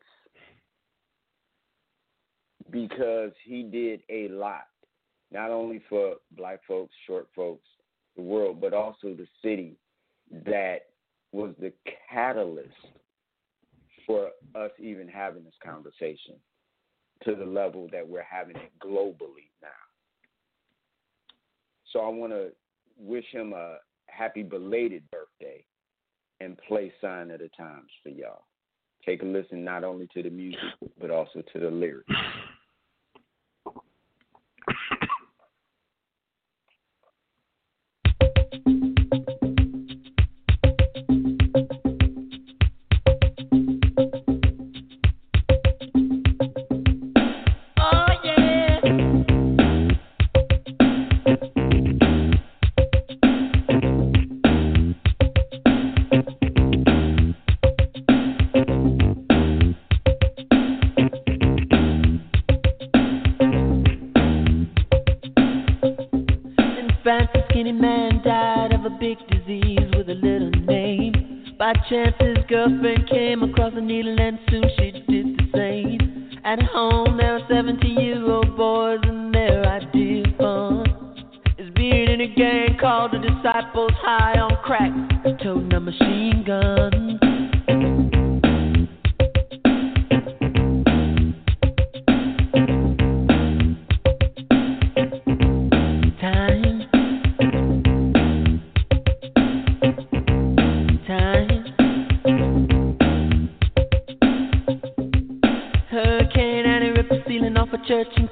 because he did a lot, not only for black folks, short folks, the world, but also the city that was the catalyst for us even having this conversation to the level that we're having it globally now. So I want to wish him a happy belated birthday and play Sign of the Times for y'all. Take a listen not only to the music, but also to the lyrics.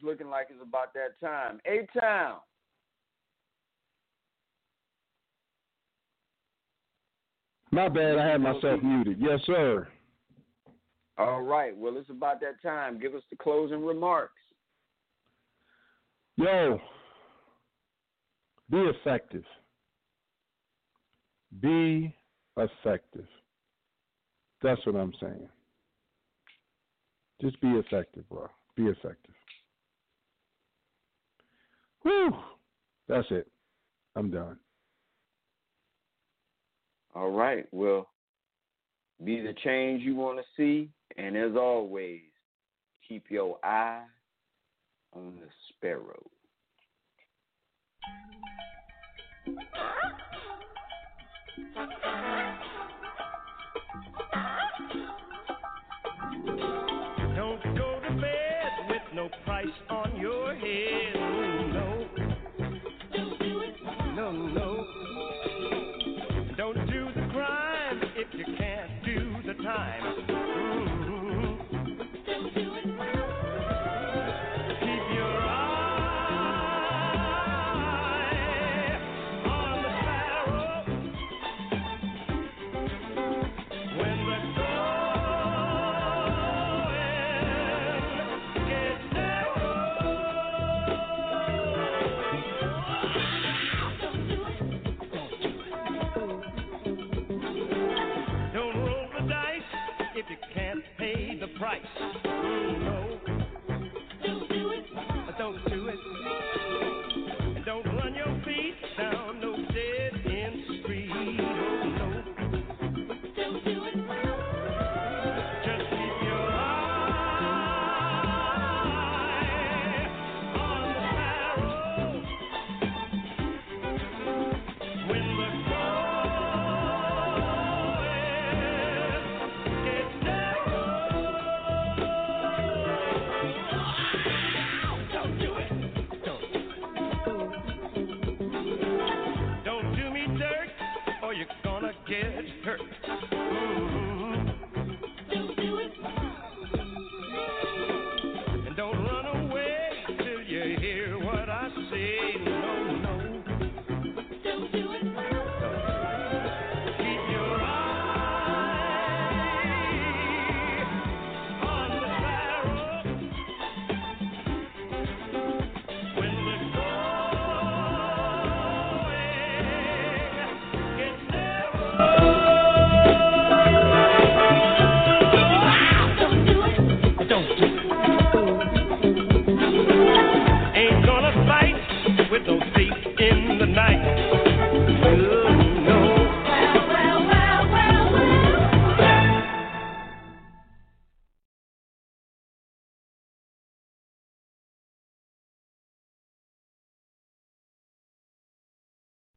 It's looking like it's about that time. A Town. My bad. I had myself muted. Yes, sir. All right. Well, it's about that time. Give us the closing remarks. Yo, be effective. Be effective. That's what I'm saying. Just be effective, bro. Be effective. Whew. That's it. I'm done. All right. Well, be the change you want to see. And as always, keep your eye on the sparrow. Don't go to bed with no price on your head. hurt